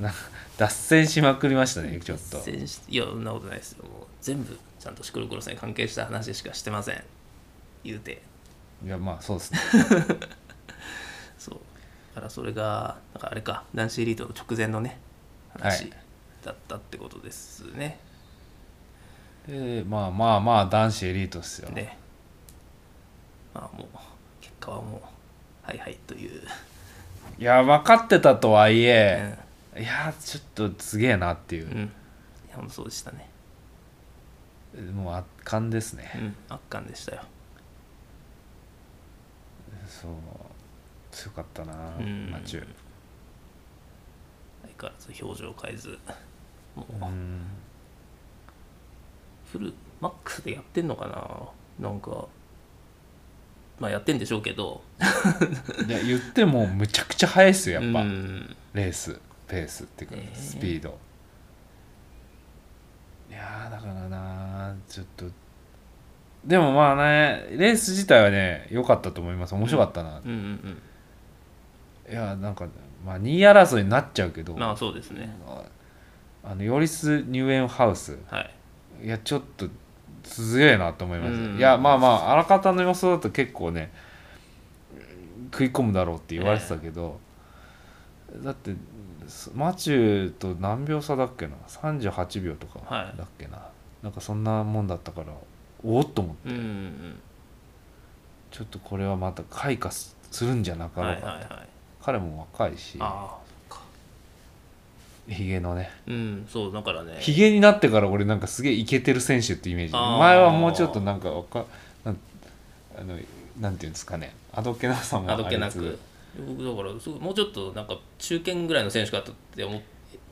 な脱線しまくりましたねちょっと。いやそんなことないですよ。もう全部ちゃんとシクロクロスに関係した話しかしてません。言うて。いやまあそうですね からそれがなんかあれか男子エリートの直前のね話はいだったってことですね、でまあまあまあ男子エリートですよ。でまあもう結果はもうはいはいという、いや分かってたとはいうえん、いやちょっとすげえなっていう。うん、いやほんとそうでしたね。もう圧巻ですね。うん圧巻でしたよ。そう強かったなうん。マチュー相変わらず表情変えず。もう。うん。フルマックスでやってんのかな？なんか。まあやってんでしょうけど。いや言ってもむちゃくちゃ速いっすよやっぱ、うん。レース。ペースっていうかスピード、いやーだからなちょっと。でもまあねレース自体はね良かったと思います。面白かったな、うん。うんいやなんかまあ2位争いになっちゃうけど、うんまあそうですね。あのヨリス・ニューエンハウス。はい。いやちょっとすげえなと思います、うん。いやまあまああらかたの予想だと結構ね食い込むだろうって言われてたけど、だってマチューと何秒差だっけな？38秒とかはい。だっけな、なんかそんなもんだったからおおっと思って。うんうんちょっとこれはまた開花すするんじゃなうんかろうか、はいはいはい彼も若いしああそっか。ヒゲのね。うんそうだからね。ヒゲになってから俺なんかすげえイケてる選手ってイメージ。前はもうちょっとなんかわかなんあのなんていうんですかね。あどけなさもあどけなく。僕だからすごいもうちょっとなんか中堅ぐらいの選手かって思っ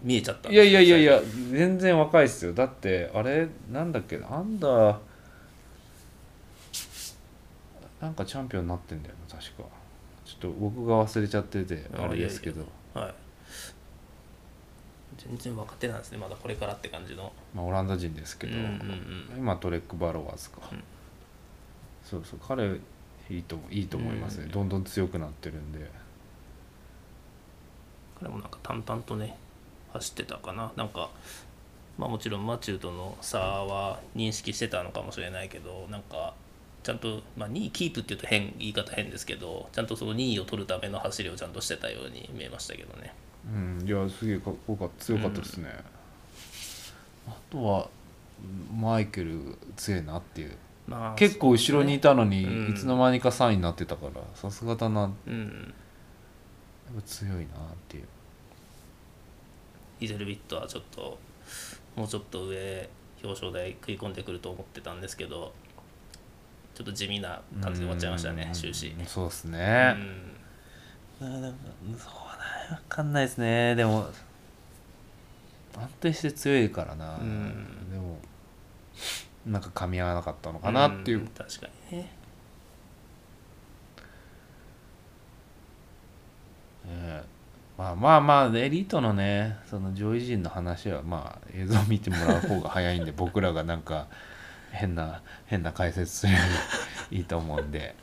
見えちゃったんいやいやいやいやや全然若いですよ。だってあれなんだっけアンダーなんかチャンピオンになってんだよな確か。ちょっと僕が忘れちゃっててああれですけど。はい。全然若手なんですねまだこれからって感じの。まあ、オランダ人ですけど、うんうんうん。今トレック・バロワーズか、うん。そうそう彼いいといいと思いますね、うん。どんどん強くなってるんで。彼もなんか淡々とね走ってたかな。なんかまあもちろんマチューとの差は認識してたのかもしれないけどなんかちゃんと、まあ、2位キープっていうと変言い方変ですけどちゃんとその2位を取るための走りをちゃんとしてたように見えましたけどね。うんいやすげえかっこよかった強かったですね、あとはマイケル強いなっていう。まあ結構後ろにいたのに、うん。いつの間にか3位になってたからさすがだな。やっうんぱ強いなっていう。イゼルビットはちょっともうちょっと上表彰台食い込んでくると思ってたんですけどちょっと地味な感じで終わっちゃいましたねうん。終始。そうですうね、んあなんかそうね分かんないですね。でも安定して強いからな、うん。でもなんか噛み合わなかったのかなっていう、ん確かにね。ええ。まあまあまあエリートのねその上位陣の話はまあ映像見てもらう方が早いんで僕らがなんか変な変な解説するよりいいと思うんで。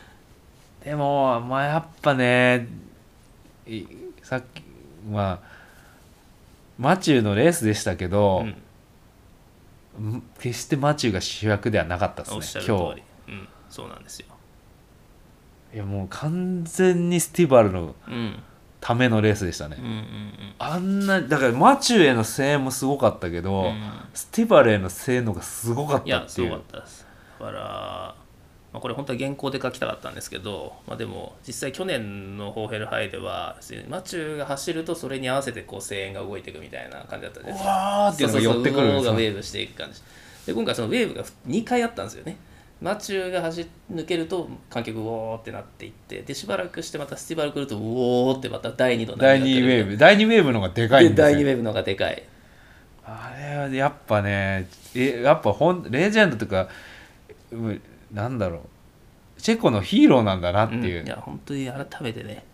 でもまあやっぱねいさっきまあマチューのレースでしたけど、うん。ん決してマチューが主役ではなかったですね今通り。うんそうなんですよ。日いやもう完全にスティバルのうんためのレースでしたね、うんうんあんなだからマチューへの声援もすごかったけど、うん。うんスティバルへの声援の方がすごかっいやすごかたっていうったです。だから、まあ、これ本当は原稿で書きたかったんですけど、まあ、でも実際去年のホーヘルハイではマチューが走るとそれに合わせてこう声援が動いていくみたいな感じだったじゃないですか。わーっていうのが寄ってくるんですよそうそうそうウォーがウェーブしていく感じ。で今回そのウェーブが2回あったんですよねマチューが走抜けると観客ウォーってなっていってでしばらくしてまたスティバル来るとウォーってまた第2の第来る。2ウェーブ。第2ウェーブの方がでかいんで第2ウェーブの方がでかい。あれはやっぱねえやっぱほんレジェンドとかうなんだろうチェコのヒーローなんだなっていう、うんいや本当に改めてね。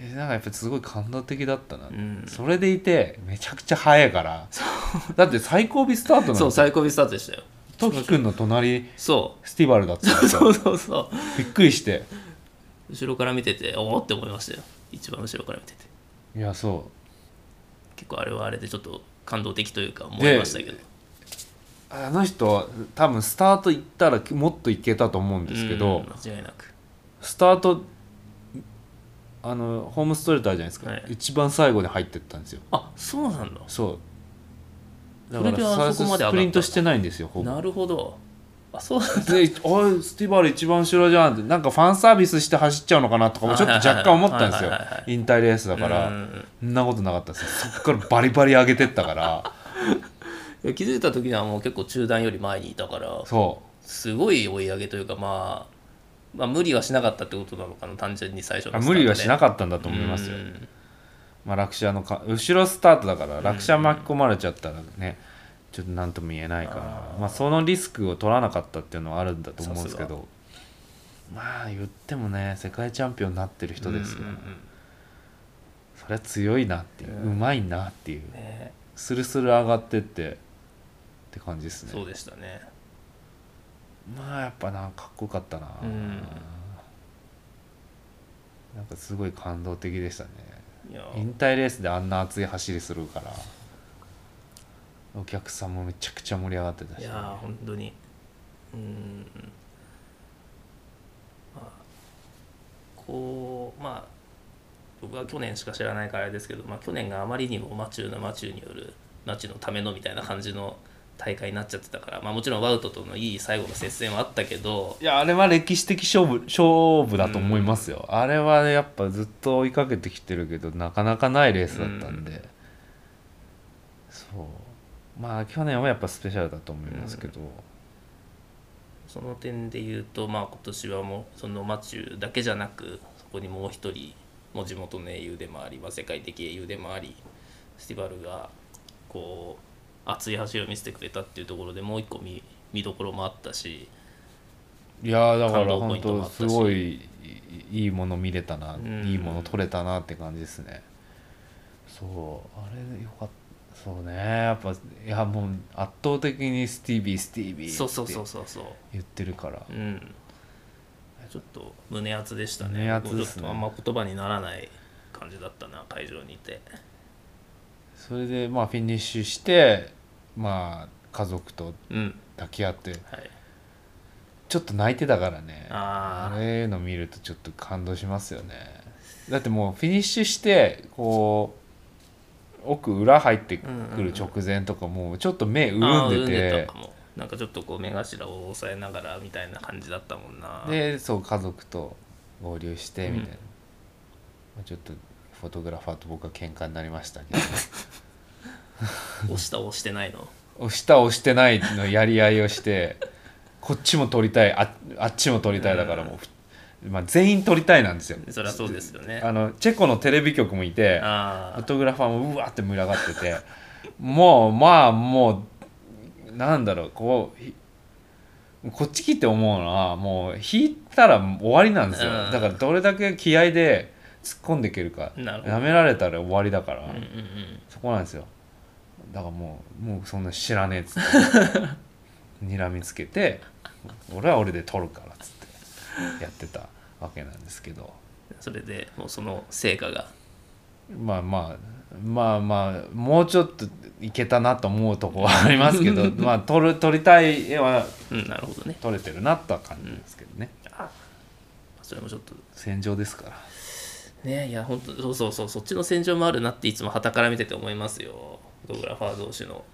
えなんかやっぱすごい感動的だったな、ん。それでいてめちゃくちゃ速いから。だって最後尾スタートなんそう最高尾スタートでしたよトキ君の隣そスティバルだった。そうそうそう。びっくりして。後ろから見てておおって思いましたよ。一番後ろから見てて。いやそ結構あれはあれでちょっと感動的というか思いましたけど。うあの人多分スタート行ったらもっといけたと思うんですけど、うん間違いなく。スタートあのホームストレートあるじゃないですか、はい。一番最後に入ってったんですよ。あそうなんだ。そうだそれであそこまで上がったんだ。スプリントしてないんですよほぼ。なるほど。あそうなんだ。で「おいスティバル一番後ろじゃん」って。なんかファンサービスして走っちゃうのかなとかもちょっと若干思ったんですよ。引退レースだから。うん。そんなことなかったですよ。そっからバリバリ上げてったから。気づいた時にはもう結構中段より前にいたから。そすごい追い上げというか、まあ、まあ無理はしなかったってことなのかな単純に最初うあ無理はしなっかったんだと思いますよ。うんまあ、落車のか後ろスタートだから落車巻き込まれちゃったらねちょっと何とも言えないからまあ、そのリスクを取らなかったっていうのはあるんだと思うんですけどまあ言ってもね世界チャンピオンになってる人ですよ、うんうんうん。それは強いなっていう、うまいなっていうね。スルスル上がってってって感じですね。そうでしたね。まあやっぱなかっこよかったな、うん。なんかすごい感動的でしたね引退レースであんな熱い走りするからお客さんもめちゃくちゃ盛り上がってたし、いやー本当に。うん。まあこうまあ僕は去年しか知らないからあれですけど、まあ、去年があまりにもマチューのマチューによるマチューのためのみたいな感じの大会になっちゃってたから、まあ、もちろんワウトとのいい最後の接戦はあったけどいやあれは歴史的勝負勝負だと思いますよ、あれはやっぱずっと追いかけてきてるけどなかなかないレースだったんで、そう。まあ去年はやっぱスペシャルだと思いますけど、その点で言うと、まあ、今年はもうそのマチューだけじゃなくそこにもう一人もう地元の英雄でもあり、まあ、世界的英雄でもありスティバルがこう熱い走りを見せてくれたっていうところでもう一個見見どころもあったしいやーだから本当すごいいいいもの見れたな、ん。いいもの取れたなって感じですね。そうあれよかった。そうねやっぱいやもう圧倒的にスティービースティービーそうそうそうってそうそう。言ってるから。うん。ちょっと胸熱でしたね。胸熱ですね。あんま言葉にならない感じだったな会場にいて。それでまあフィニッシュしてまあ家族とうん。抱き合ってはい。ちょっと泣いてたからね。あー。あれの見るとちょっと感動しますよね。だってもうフィニッシュしてこう奥裏入ってくる直前とかもうちょっと目潤んで潤んでてたかも。なんかちょっとこう目頭を押さえながらみたいな感じだったもんな。でそう家族と合流してみたいな、うん。まあちょっとフォトグラファーと僕は喧嘩になりましたけど 押した押してないの？押した押してないのやり合いをしてこっちも撮りたいああっちも撮りたいだからもうふ、まあ、全員撮りたいなんですよ。そりゃそうですよね。あのチェコのテレビ局もいてあフォトグラファーもうわーって群がっててもうまあもうなんだろうこうひこっち来て思うのはもう引いたら終わりなんですよ。うん。だからどれだけ気合で突っ込んでいけるかなめられたら終わりだから、あうんうんうん。そこなんですよだからもうもうそんな知らねえっつって。睨みつけて俺は俺で撮るからっつってやってたわけなんですけど。それでもうその成果が。まあまあまあまあもうちょっといけたなと思うとこはありますけど まあ撮る撮りたい絵はうんなるほどね。撮れてるなとは感じですけどね、それもちょっと。戦場ですから。ねいや本当そうそうそうそっちの戦場もあるなっていつも傍から見てて思いますよフォトグラファー同士の。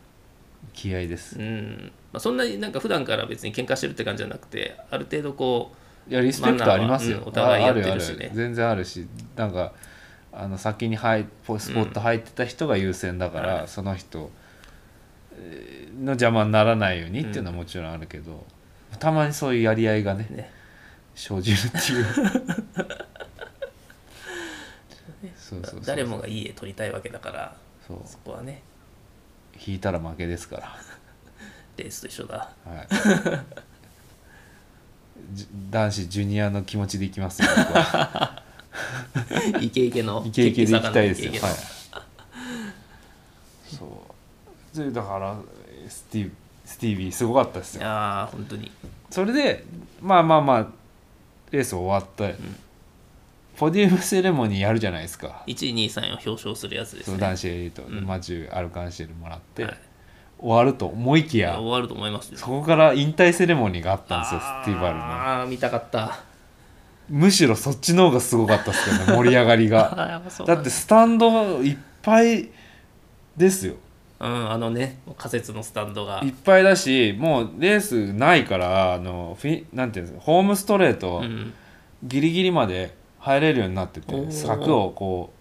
気合です。うん、まあ、そんなになんか普段から別に喧嘩してるって感じじゃなくてある程度こういやリスペクトありますよ、うんお互いやってるしね。あ全然あるしなんかあの先に入スポット入ってた人が優先だから、はい。その人えーの邪魔にならないようにっていうのはもちろんあるけど、たまにそういうやり合いがねね。生じるっていう。そうそう誰もがいい絵撮りたいわけだからそこはね引いたら負けですから。レースと一緒だ。はい。じ男子ジュニアの気持ちでいきますよ僕は。イケイケのイケイケでいきたいですよ。はい。そう。でだからスティスティービーすごかったですいよやー本当に。それでまあまあまあレース終わって、ポディウムセレモニーやるじゃないですか、1位2位3位を表彰するやつですね。男子エリート、んマチューアルカンシェルもらって、はい終わると思いきや終わると思いますよ。そこから引退セレモニーがあったんですよスティーバルの。ああ見たかった。むしろそっちの方がすごかったですけどね 盛り上がりが。だ。ってスタンドいっぱいですよ。うんあのね仮設のスタンドが。いっぱいだしもうレースないからあのフィなんていうんですかホームストレート、うん。ギリギリまで入れるようになってて柵をこ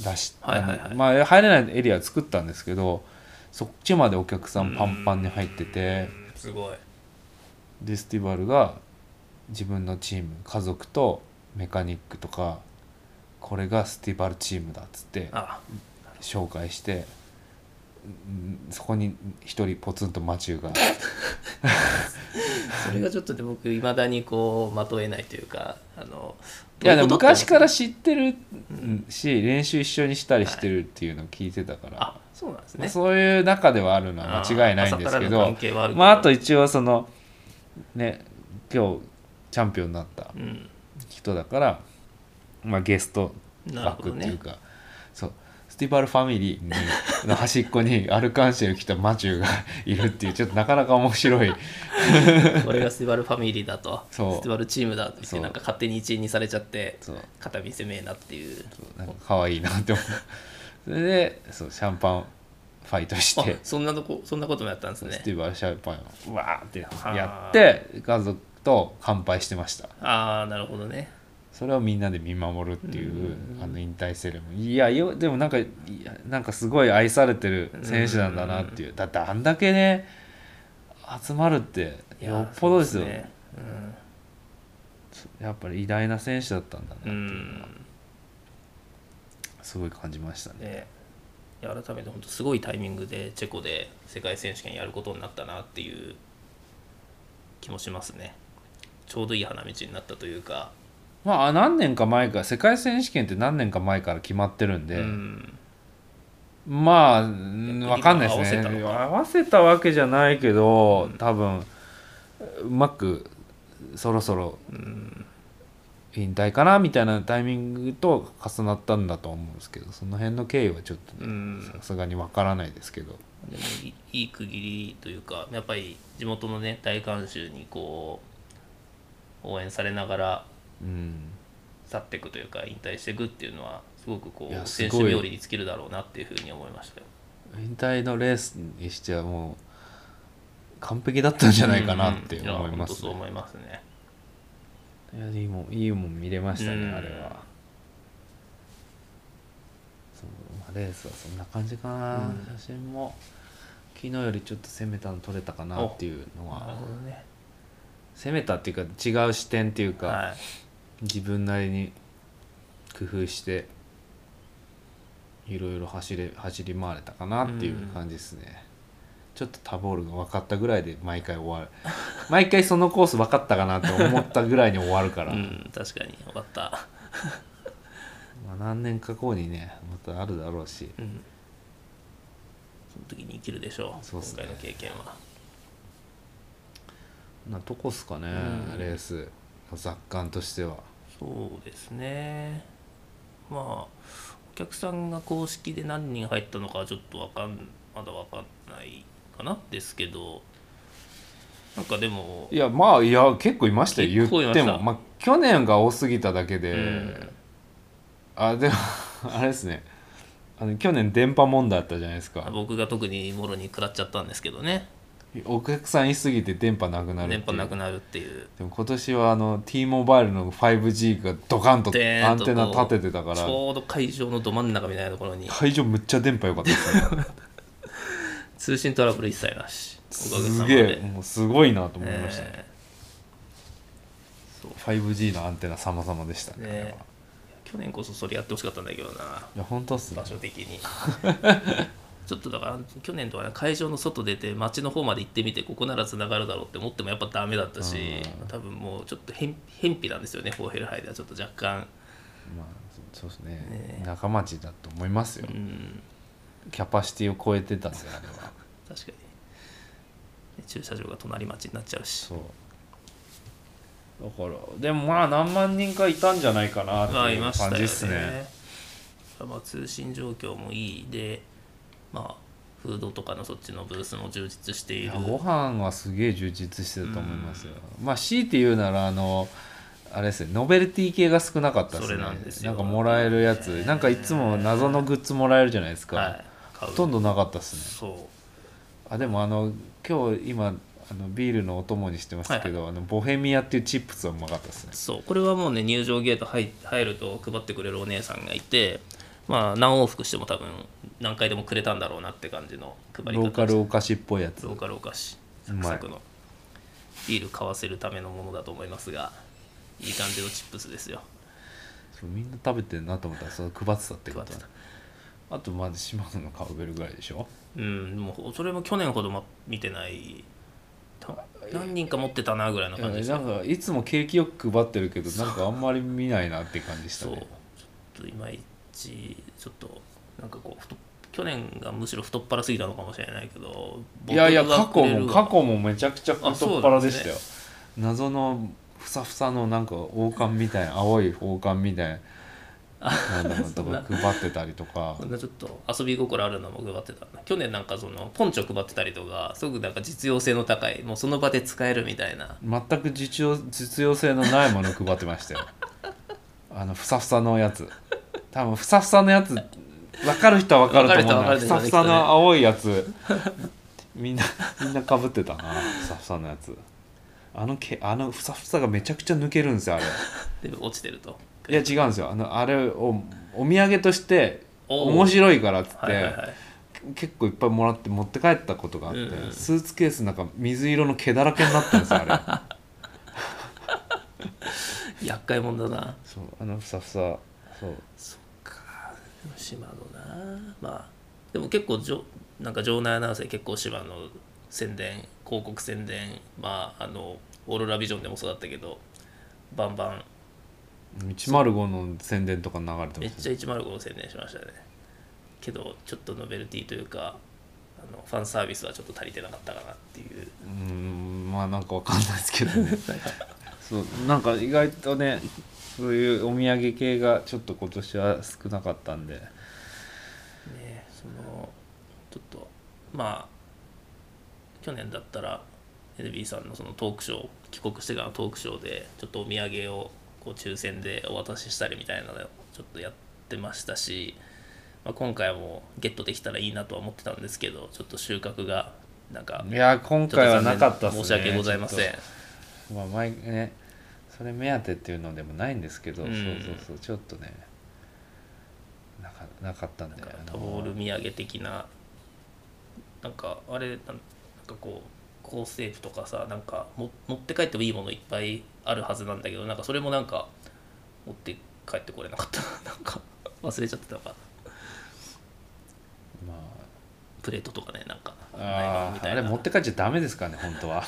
う出し、はいはいはい。まあ入れないエリア作ったんですけどそっちまでお客さんパンパンに入っててうんすごい。でスティバルが自分のチーム家族とメカニックとかこれがスティバルチームだっつってあ。紹介してうんそこに一人ポツンとマチューが。それがちょっとで僕いまだにこうまとえないというかあのいやでも昔からら知ってるし練習一緒にしたりしてるっていうのを聞いてたから、あそうなんですね。そういう中ではあるのは間違いないんですけどまああと一応そのね今日チャンピオンになったうん。人だから、まあ、ゲスト枠っていうか、スティバルファミリーにの端っこにアルカンシェル来たマチューがいるっていうちょっとなかなか面白い。これがスティバルファミリーだとそう。スティバルチームだって言ってなんか勝手に一員にされちゃってそう。肩見せめえなっていう。なんか可愛いなって思う。それでそうシャンパンファイトしあてそんなとこそんなこともやったんですスねティバルシャンパンをうわーってやって家族と乾杯してました。ああなるほどねそれをみんなで見守るっていうあの引退セレモニー。いやよでもなんかなんかすごい愛されてる選手なんだなっていう。だってあんだけね集まるってよっぽどですよ。ね。やっぱり偉大な選手だったんだなってういうんのはすごい感じましたね。ね。改めて本当すごいタイミングでチェコで世界選手権やることになったなっていう気もしますね。ちょうどいい花道になったというか、まあ何年か前から世界選手権って何年か前から決まってるんで、うん。まあうんわかんないですね。合わせたわせたわけじゃないけど多分うまくそろそろ引退かなみたいなタイミングと重なったんだと思うんですけどその辺の経緯はちょっとさすがにわからないですけど。でもいい区切りというかやっぱり地元のね大観衆にこう応援されながらうん去っていくというか引退していくっていうのはすごくこいやうすごい。選手冥利に尽きるだろうなっていうふうに思いましたよ。引退のレースにしてはもう完璧だったんじゃないかなって思いうんうんやますね本当そう思いますね。いやいいもんいいもん見れましたねうん。あれは。そう、まあ、レースはそんな感じかな、うん。写真も。昨日よりちょっと攻めたの撮れたかなっていうのなるはほどね。攻めたっていうか違う視点っていうか、はい。自分なりに工夫していろいろ走れ走り回れたかなっていう感じですね、ちょっとタボールが分かったぐらいで毎回終わる 毎回そのコース分かったかなって思ったぐらいに終わるから、うん確かに分かった。まあ、何年か後にねまたあるだろうしうん。その時に生きるでしょう。そうね今回の経験は。なとこっすかね、うんレースの雑感としては。そうですね。まあお客さんが公式で何人入ったのかはちょっとわかんまだわかんないかなですけど、なんかでもいやまあいや結構いましたよ言っても。まあ去年が多すぎただけで、うん。あでもあれですね。あの去年電波問題あったじゃないですか。僕が特にもろに食らっちゃったんですけどね。お客さんいすぎて電波なくなる電波なくなるっていう。でも今年はあの T モバイルの 5G がドカンとアンテナ立ててたから。ちょうど会場のど真ん中みたいなところに。会場むっちゃ電波良かったですね。通信トラブル一切なし。すげえもうすごいなと思いましたね、え 5G のアンテナ様々でしたねーね去年こそそれやってほしかったんだけどな。いや本当っすね。場所的に ちょっとだから去年とはね会場の外出て街の方まで行ってみてここならつながるだろうって思ってもやっぱダメだったしうん。多分もうちょっと偏偏僻なんですよねフォーヘルハイではちょっと若干。まあそうですね。ね。仲間町だと思いますよ、うん。キャパシティを超えてたんであれは。確かに。駐車場が隣町になっちゃうし。そう。だからでもまあ何万人かいたんじゃないかなってまあいいうましたよね。感じっすね。まあ、通信状況もいいでまあフードとかのそっちのブースも充実している。ご飯はすげえ充実してると思いますよ、まあ強いて言うならあのあれですねノベルティ系が少なかったですね。なんですよ。かもらえるやつ、なんかいつも謎のグッズもらえるじゃないですか、はい。ほとんどなかったですね。そあでもあの今日今あのビールのお供にしてますけど、あのボヘミアっていうチップスはうまかったですね。うそう。これはもうね入場ゲート入入ると配ってくれるお姉さんがいてまあ何往復しても多分何回でもくれたんだろうなって感じの配り方。ローカルお菓子っぽいやつ。ローカルお菓子。サクサクの。ビール買わせるためのものだと思いますがいい感じのチップスですよ。そうみんな食べてるなと思ったらそれ配ってたってこと配ってた。あとまず島野のカウベルぐらいでしょ？うんもうそれも去年ほどま見てない。た何人か持ってたなぐらいの感じでなんかいつも景気よく配ってるけどなんかあんまり見ないなって感じでしたそう。ちょねっといまいちちょっとなんかこう太去年がむしろ太っ腹すぎたのかもしれないけどいやいや過去も過去もめちゃくちゃ太っ腹でしたよ、あ謎のふさふさのなんか王冠みたいな 青い王冠みたいななんだろうとか配ってたりとか。ちょっと遊び心あるのも配ってた。去年なんかそのポンチョ配ってたりとかすごくなんか実用性の高いもうその場で使えるみたいな。全く実用実用性のないものを配ってましたよ。あのふさふさのやつ。多分ふさふさのやつ分かる人は分かると思う。ふさふさの青いやつ。みんな みんなかぶってたなふさふさのやつ。あのけあのふさふさがめちゃくちゃ抜けるんですよあれ。で落ちてると。いや違うんですよ。あのあれをお土産として面白いからっつって、はいはいはい。結構いっぱいもらって持って帰ったことがあって、うんうんスーツケースなんか水色の毛だらけになったんですよあれ。厄介者だな。そうあのふさふさそう島のな。まあでも結構じょなんか場内アナウンスで結構島の宣伝広告宣伝まああのオーロラビジョンでもそうだったけどバンバン。105の宣伝とか流れてめっますちゃ105の宣伝しましたね。けどちょっとノベルティというかあのファンサービスはちょっと足りてなかったかなっていう。うーんまあなんかわかんないですけどね。そうなんか意外とねそういうお土産系がちょっと今年は少なかったんで。ねそのちょっとまあ去年だったら NB さんのそのトークショー帰国してからのトークショーでちょっとお土産をこう抽選でお渡ししたりみたいなのをちょっとやってましたし、まあ、今回もゲットできたらいいなとは思ってたんですけどちょっと収穫がなんかいや今回はなかったっすね。申し訳ございません。まあ前ねそれ目当てっていうのでもないんですけど、うん。そうそうそうちょっとねなかなかったんであのタボール土産的ななんかあれなんかこうコーステープとかさなんかも持って帰ってもいいものいっぱいあるはずなんだけどなんかそれもなんか持って帰ってこれなかった。なんか忘れちゃってたのかな。まプレートとかねなんかああれ持って帰っちゃダメですかね本当は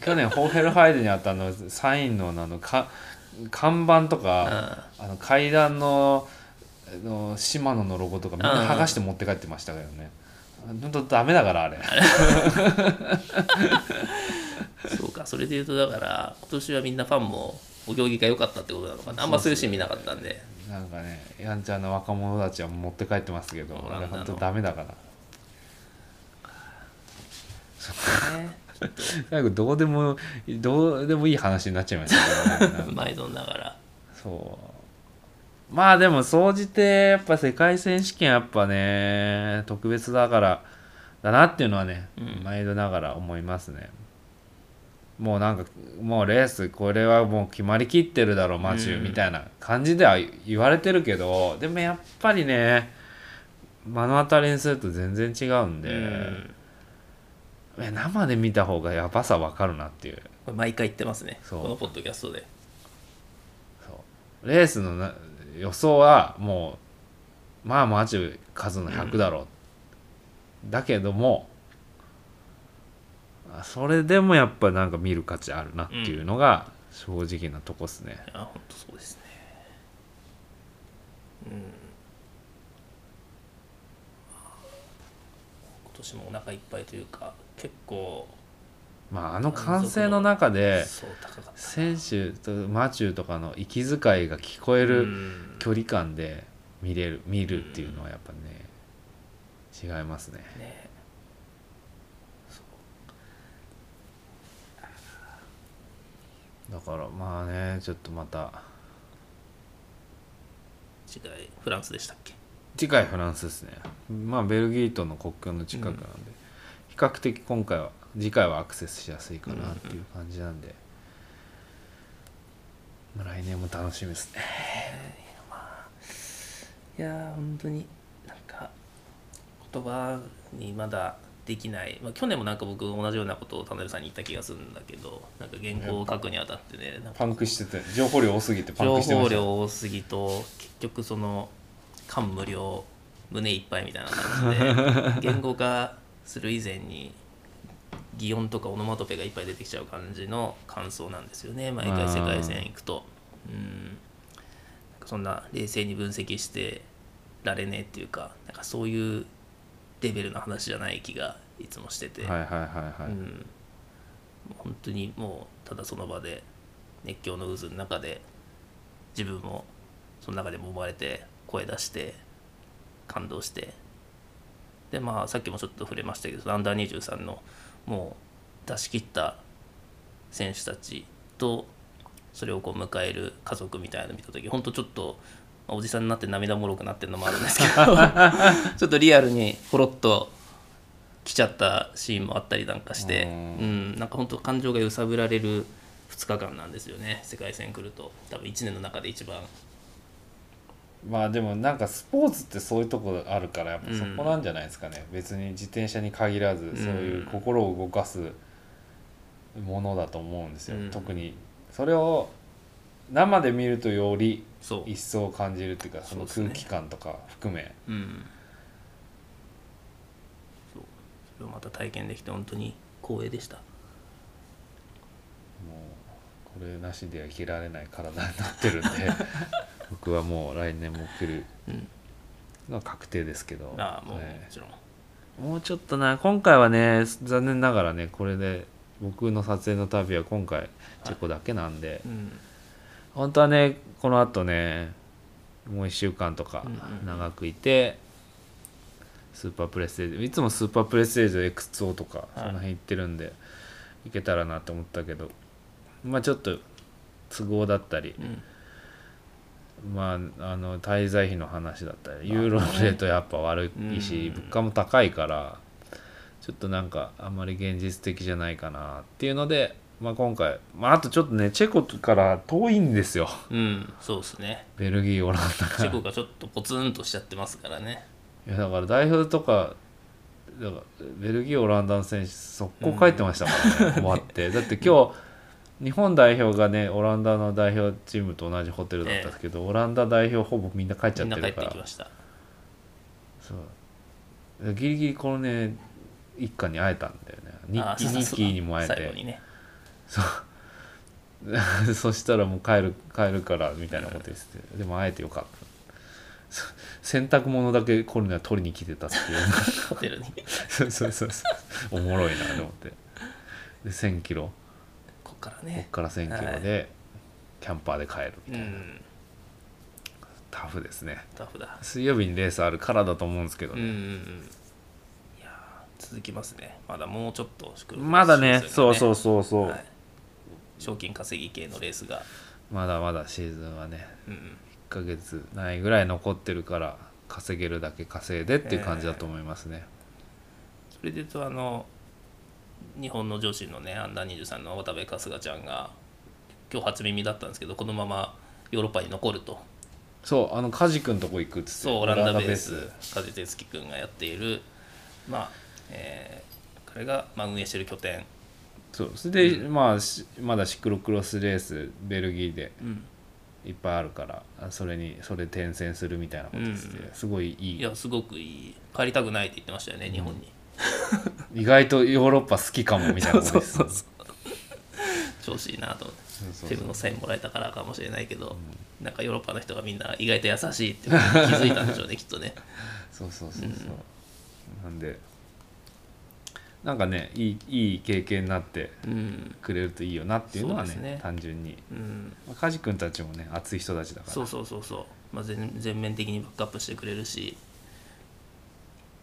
去年ホーヘルハイデにあったあのサインのあのか看板とか、あの階段のあの島野のロゴとかみんな剥がして持って帰ってましたけどね。本当ダメだからあれ。そうかそれで言うとだから今年はみんなファンもお行儀が良かったってことなのかな。あんまそういうシーン見なかったんで。なんかねやんちゃな若者たちは持って帰ってますけどあれ本当ダメだから。ね なんかどうでもどうでもいい話になっちゃいましたけどね。毎度ながら。そう。まあでも総じてやっぱ世界選手権やっぱね特別だからだなっていうのはね、うん。毎度ながら思いますね。もうなんかもうレースこれはもう決まりきってるだろうマチューうん。みたいな感じでは言われてるけどでもやっぱりね目の当たりにすると全然違うんで、うん。え生で見た方がやばさ分かるなっていう。毎回言ってますね。このポッドキャストで。そう。レースのな予想はもうまあマジ数の100だろう、だけどもあそれでもやっぱなんか見る価値あるなっていうのが正直なとこっすね、いや本当そうですね。うん。今年もお腹いっぱいというか結構まああの歓声の中で選手とマチューとかの息遣いが聞こえうるん。距離感で見れる見るっていうのはやっぱね違いますね。ね。だからまあねちょっとまた違いフランスでしたっけ？次回フランスですね。まあベルギーとの国境の近くなんで、比較的今回は次回はアクセスしやすいかなっていう感じなんで、まあ来年も楽しみですね。いやー本当になんか言葉にまだできない、まあ、去年もなんか僕同じようなことを田辺さんに言った気がするんだけどなんか原稿を書くにあたってねパンクしてて情報量多すぎてパン情クしてました報量多すぎと結局その感無量胸いっぱいみたいな感じで言語化する以前に擬音とかオノマトペがいっぱい出てきちゃう感じの感想なんですよね。毎回世界戦行くと。うん。そんな冷静に分析してられねえっていうかなんかそういうレベルの話じゃない気がいつもしてて、本当にもうただその場で熱狂の渦の中で自分もその中でも生まれて声出して感動してでまあさっきもちょっと触れましたけどアンダー23のもう出し切った選手たちとそれをこう迎える家族みたいなの見た時本当ちょっとまあおじさんになって涙もろくなってるのもあるんですけど ちょっとリアルにポロッと来ちゃったシーンもあったりなんかしてううんんなんか本当感情が揺さぶられる2日間なんですよね世界戦来ると。多分1年の中で一番まあでもなんかスポーツってそういうとこあるからやっぱそこなんじゃないですかね、別に自転車に限らずそういう心を動かすものだと思うんですよ、うん。特に。それを生で見るとよりそう。一層感じるっていうかその空気感とか含め。うん。そう。それをまた体験できて本当に光栄でした。もうこれなしでは生きられない体になってるんで 僕はもう来年も来るうん。のは確定ですけど、ああもうもはい。ちろん、もうちょっとな今回はね残念ながらねこれで僕の撮影の旅は今回チェコだけなんで、うん。本当はねこのあとねもう1週間とか長くいて、スーパープレステージいつもスーパープレステージ XO とかその辺行ってるんで、行けたらなと思ったけどまあちょっと都合だったり、うんまああの滞在費の話だったりユーロのレートやっぱ悪いし、うん。物価も高いからちょっとなんかあんまり現実的じゃないかなっていうので、まあ、今回、まあ、あとちょっとねチェコから遠いんですよ。うん、そうですね。ベルギーオランダチから。ェコがちょっとポツンとしちゃってますからね。いやだから代表とかだからベルギーオランダの選手速攻帰ってましたからね、終わって。だって今日日本代表がねオランダの代表チームと同じホテルだったんですけど、オランダ代表ほぼみんな帰っちゃってるから。ってきました。そう。ギリギリこのね一家に会えたんだよね。ニッキーニッキーにも会えて。最後にね。そ したらもう帰る帰るからみたいなこと言っててでも会えてよかった。そ洗濯物だけコルネは取りに来てたっていう。ホテルに。そうそうそうそう。おもろいなと思って。で1000キロ。こっこっからね。から1000キロでキャンパーで帰るみたいな、うん。タフですね。タフだ。水曜日にレースあるからだと思うんですけどね、うんうんうん。いやー続きますね。まだもうちょっとまだね。そうそうそうそう、はい。賞金稼ぎ系のレースが。まだまだシーズンはねうんうん。1ヶ月ないぐらい残ってるから稼げるだけ稼いでっていう感じだと思いますね、それで言うとあの日本の女子のねアンダー23の渡部春日ちゃんが今日初耳だったんですけどこのままヨーロッパに残ると。そうあの梶君とこ行くっつってそうオランダベース。梶哲樹君がやっているまあ、えー彼がまあ運営している拠点、そうそれで、まあしまだシクロクロスレースベルギーでうん、いっぱいあるからあそれにそれ転戦するみたいなことですね、うん。すごいいい。いやすごくいい。帰りたくないって言ってましたよね日本に、意外とヨーロッパ好きかもみたいなことですそうそうそう。調子いいなと思って。ェムのサインもらえたからかもしれないけど、なんかヨーロッパの人がみんな意外と優しいって気づいたんでしょうね きっとね。そうそうそうそう、なんでなんかねいいいい経験になってうん。くれるといいよなっていうのはねそうですね。単純に、うん。まあ、梶君たちもね熱い人たちだから。そうそうそうそう、まあ、全全面的にバックアップしてくれるし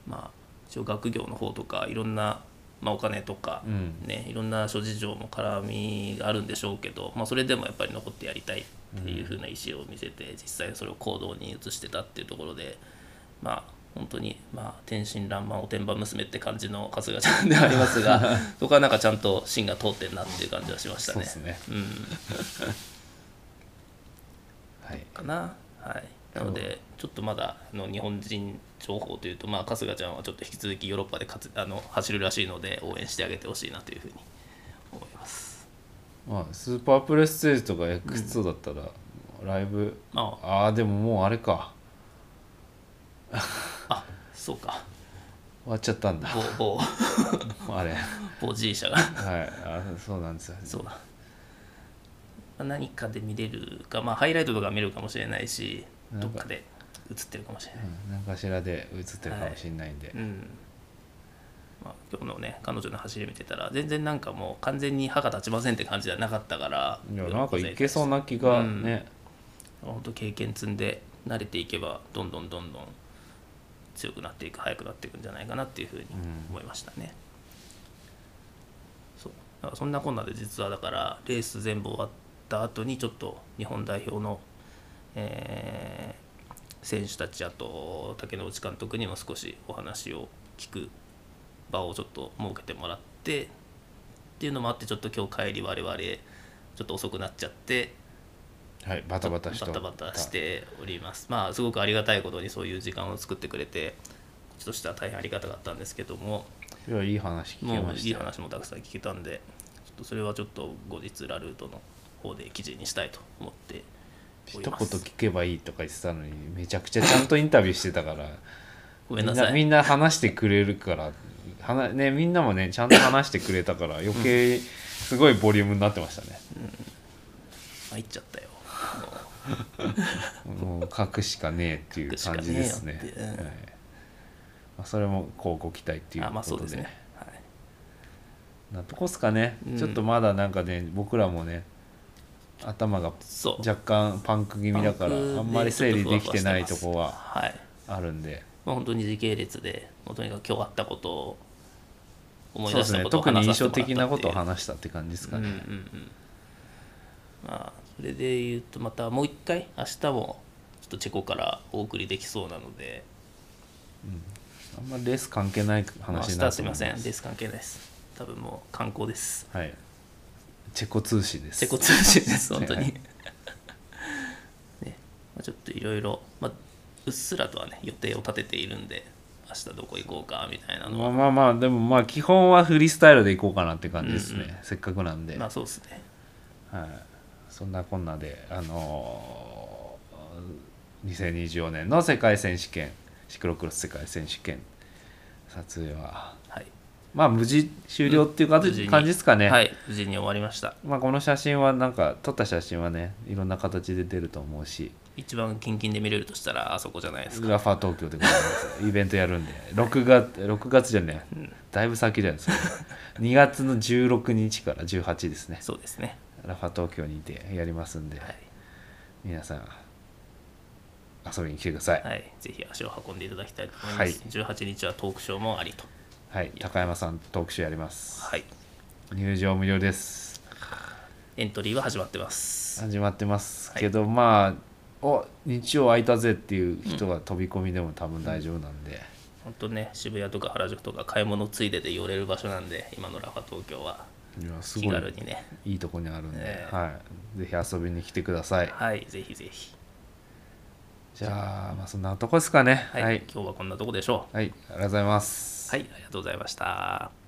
まあ一応学業の方とかいろんな、まあ、お金とか、うん。ね、いろんな諸事情も絡みがあるんでしょうけど、まあ、それでもやっぱり残ってやりたいっていう風な意思を見せて、実際それを行動に移してたっていうところでまあ本当にまあ天真爛漫おてんば娘って感じの春日ちゃんではありますが そこはなんかちゃんと芯が通ってんなっていう感じはしましたね。そうで。すね。うん。はい。かな。はい。なのでちょっとまだあの日本人情報というとまあ春日ちゃんはちょっと引き続きヨーロッパで活あの走るらしいので応援してあげてほしいなというふうに思います。まあスーパープレステージとか X2 だったら、ライブまあ。あでももうあれか。ああそうか。終わっちゃったんだ。某某 あれ。某 G 社が。はい。あそうなんですよそうだ、まあ何かで見れるか。まあハイライトとか見れるかもしれないしどっかで映ってるかもしれない。うん、何かしらで映ってるかもしれないんで、うん。まあ、今日のね彼女の走り見てたら全然なんかもう完全に歯が立ちませんって感じじゃなかったからいやなんかいけそうな気がね、本当経験積んで慣れていけばどんどんどんどん強くなっていく速くなっていくんじゃないかなっていうふうに思いましたね、そう。だからそんなこんなで実はだからレース全部終わった後にちょっと日本代表の、えー選手たちあと竹之内監督にも少しお話を聞く場をちょっと設けてもらってっていうのもあってちょっと今日帰り我々ちょっと遅くなっちゃってはいバタバタしバタバタしております。まあすごくありがたいことにそういう時間を作ってくれてこっちとしては大変ありがたかったんですけどもいやいい話聞きもうましたよ。いい話もたくさん聞けたんでちょっとそれはちょっと後日ラルートの方で記事にしたいと思ってお一言聞けばいいとか言ってたのにめちゃくちゃちゃんとインタビューしてたから。ごめんなさい。みんなみんな話してくれるからはな、ね、みんなもねちゃんと話してくれたから余計すごいボリュームになってましたね、参っちゃったよ。もう書くしかねえっていう感じですね。はい。まあ、それもこうご期待っていうあまあことで,、そうですね、はい、なとこっすかね、うん。ちょっとまだなんかね僕らもね頭がそう。若干パンク気味だからあんまり整理できてないとこはは。い。あるんで。まあ、本当に時系列でもうとにかく今日あったことを思い出したことを特に印象話させてもらったっていう。的なことを話したって感じですかね、うんうんうん。まあそれで言うとまたもう一回明日もちょっとチェコからお送りできそうなので、あんまりレース関係ない話日になると思いまはすいますせん。レース関係ないです。多分もう観光です。はいチェコ通信です。チェコ通信です本当に、は いね。まあ、ちょっといろいろまあうっすらとはね予定を立てているんで明日どこ行こうかみたいなのは。まあまあまあでもまあ基本はフリースタイルでいこうかなって感じですね、うんうん。せっかくなんで、まあそうですね。はい、そんなこんなであのー2024年の世界選手権シクロクロス世界選手権撮影ははいまあ無事終了っていう感じ,、感じですかね、はい無事に終わりました。まあ、この写真はなんか撮った写真はねいろんな形で出ると思うし。一番キンキンで見れるとしたらあそこじゃないですか。グラファー東京でございます。イベントやるんで。6月6月じゃねだいぶ先じゃないですか2月の16日から18ですね。そうですね。ラファ東京にてやりますんで、はい。皆さん遊びに来てください。はい、ぜひ足を運んでいただきたいと思います。18日はトークショーもありと。はい高山さんトークショーやります。はい。入場無料です。エントリーは始まってます。始まってます、はい、けどまあお日曜空いたぜっていう人が飛び込みでも多分大丈夫なんで、うん本当ね渋谷とか原宿とか買い物ついでで寄れる場所なんで今のラファ東京は。いい気軽にね。いいとこにあるんで、えー、はい、ぜひ遊びに来てください。はいぜひぜひ。じゃあまあそんなとこですかね、はい、はい、今日はこんなとこでしょう。はいありがとうございます。はい、ありがとうございました。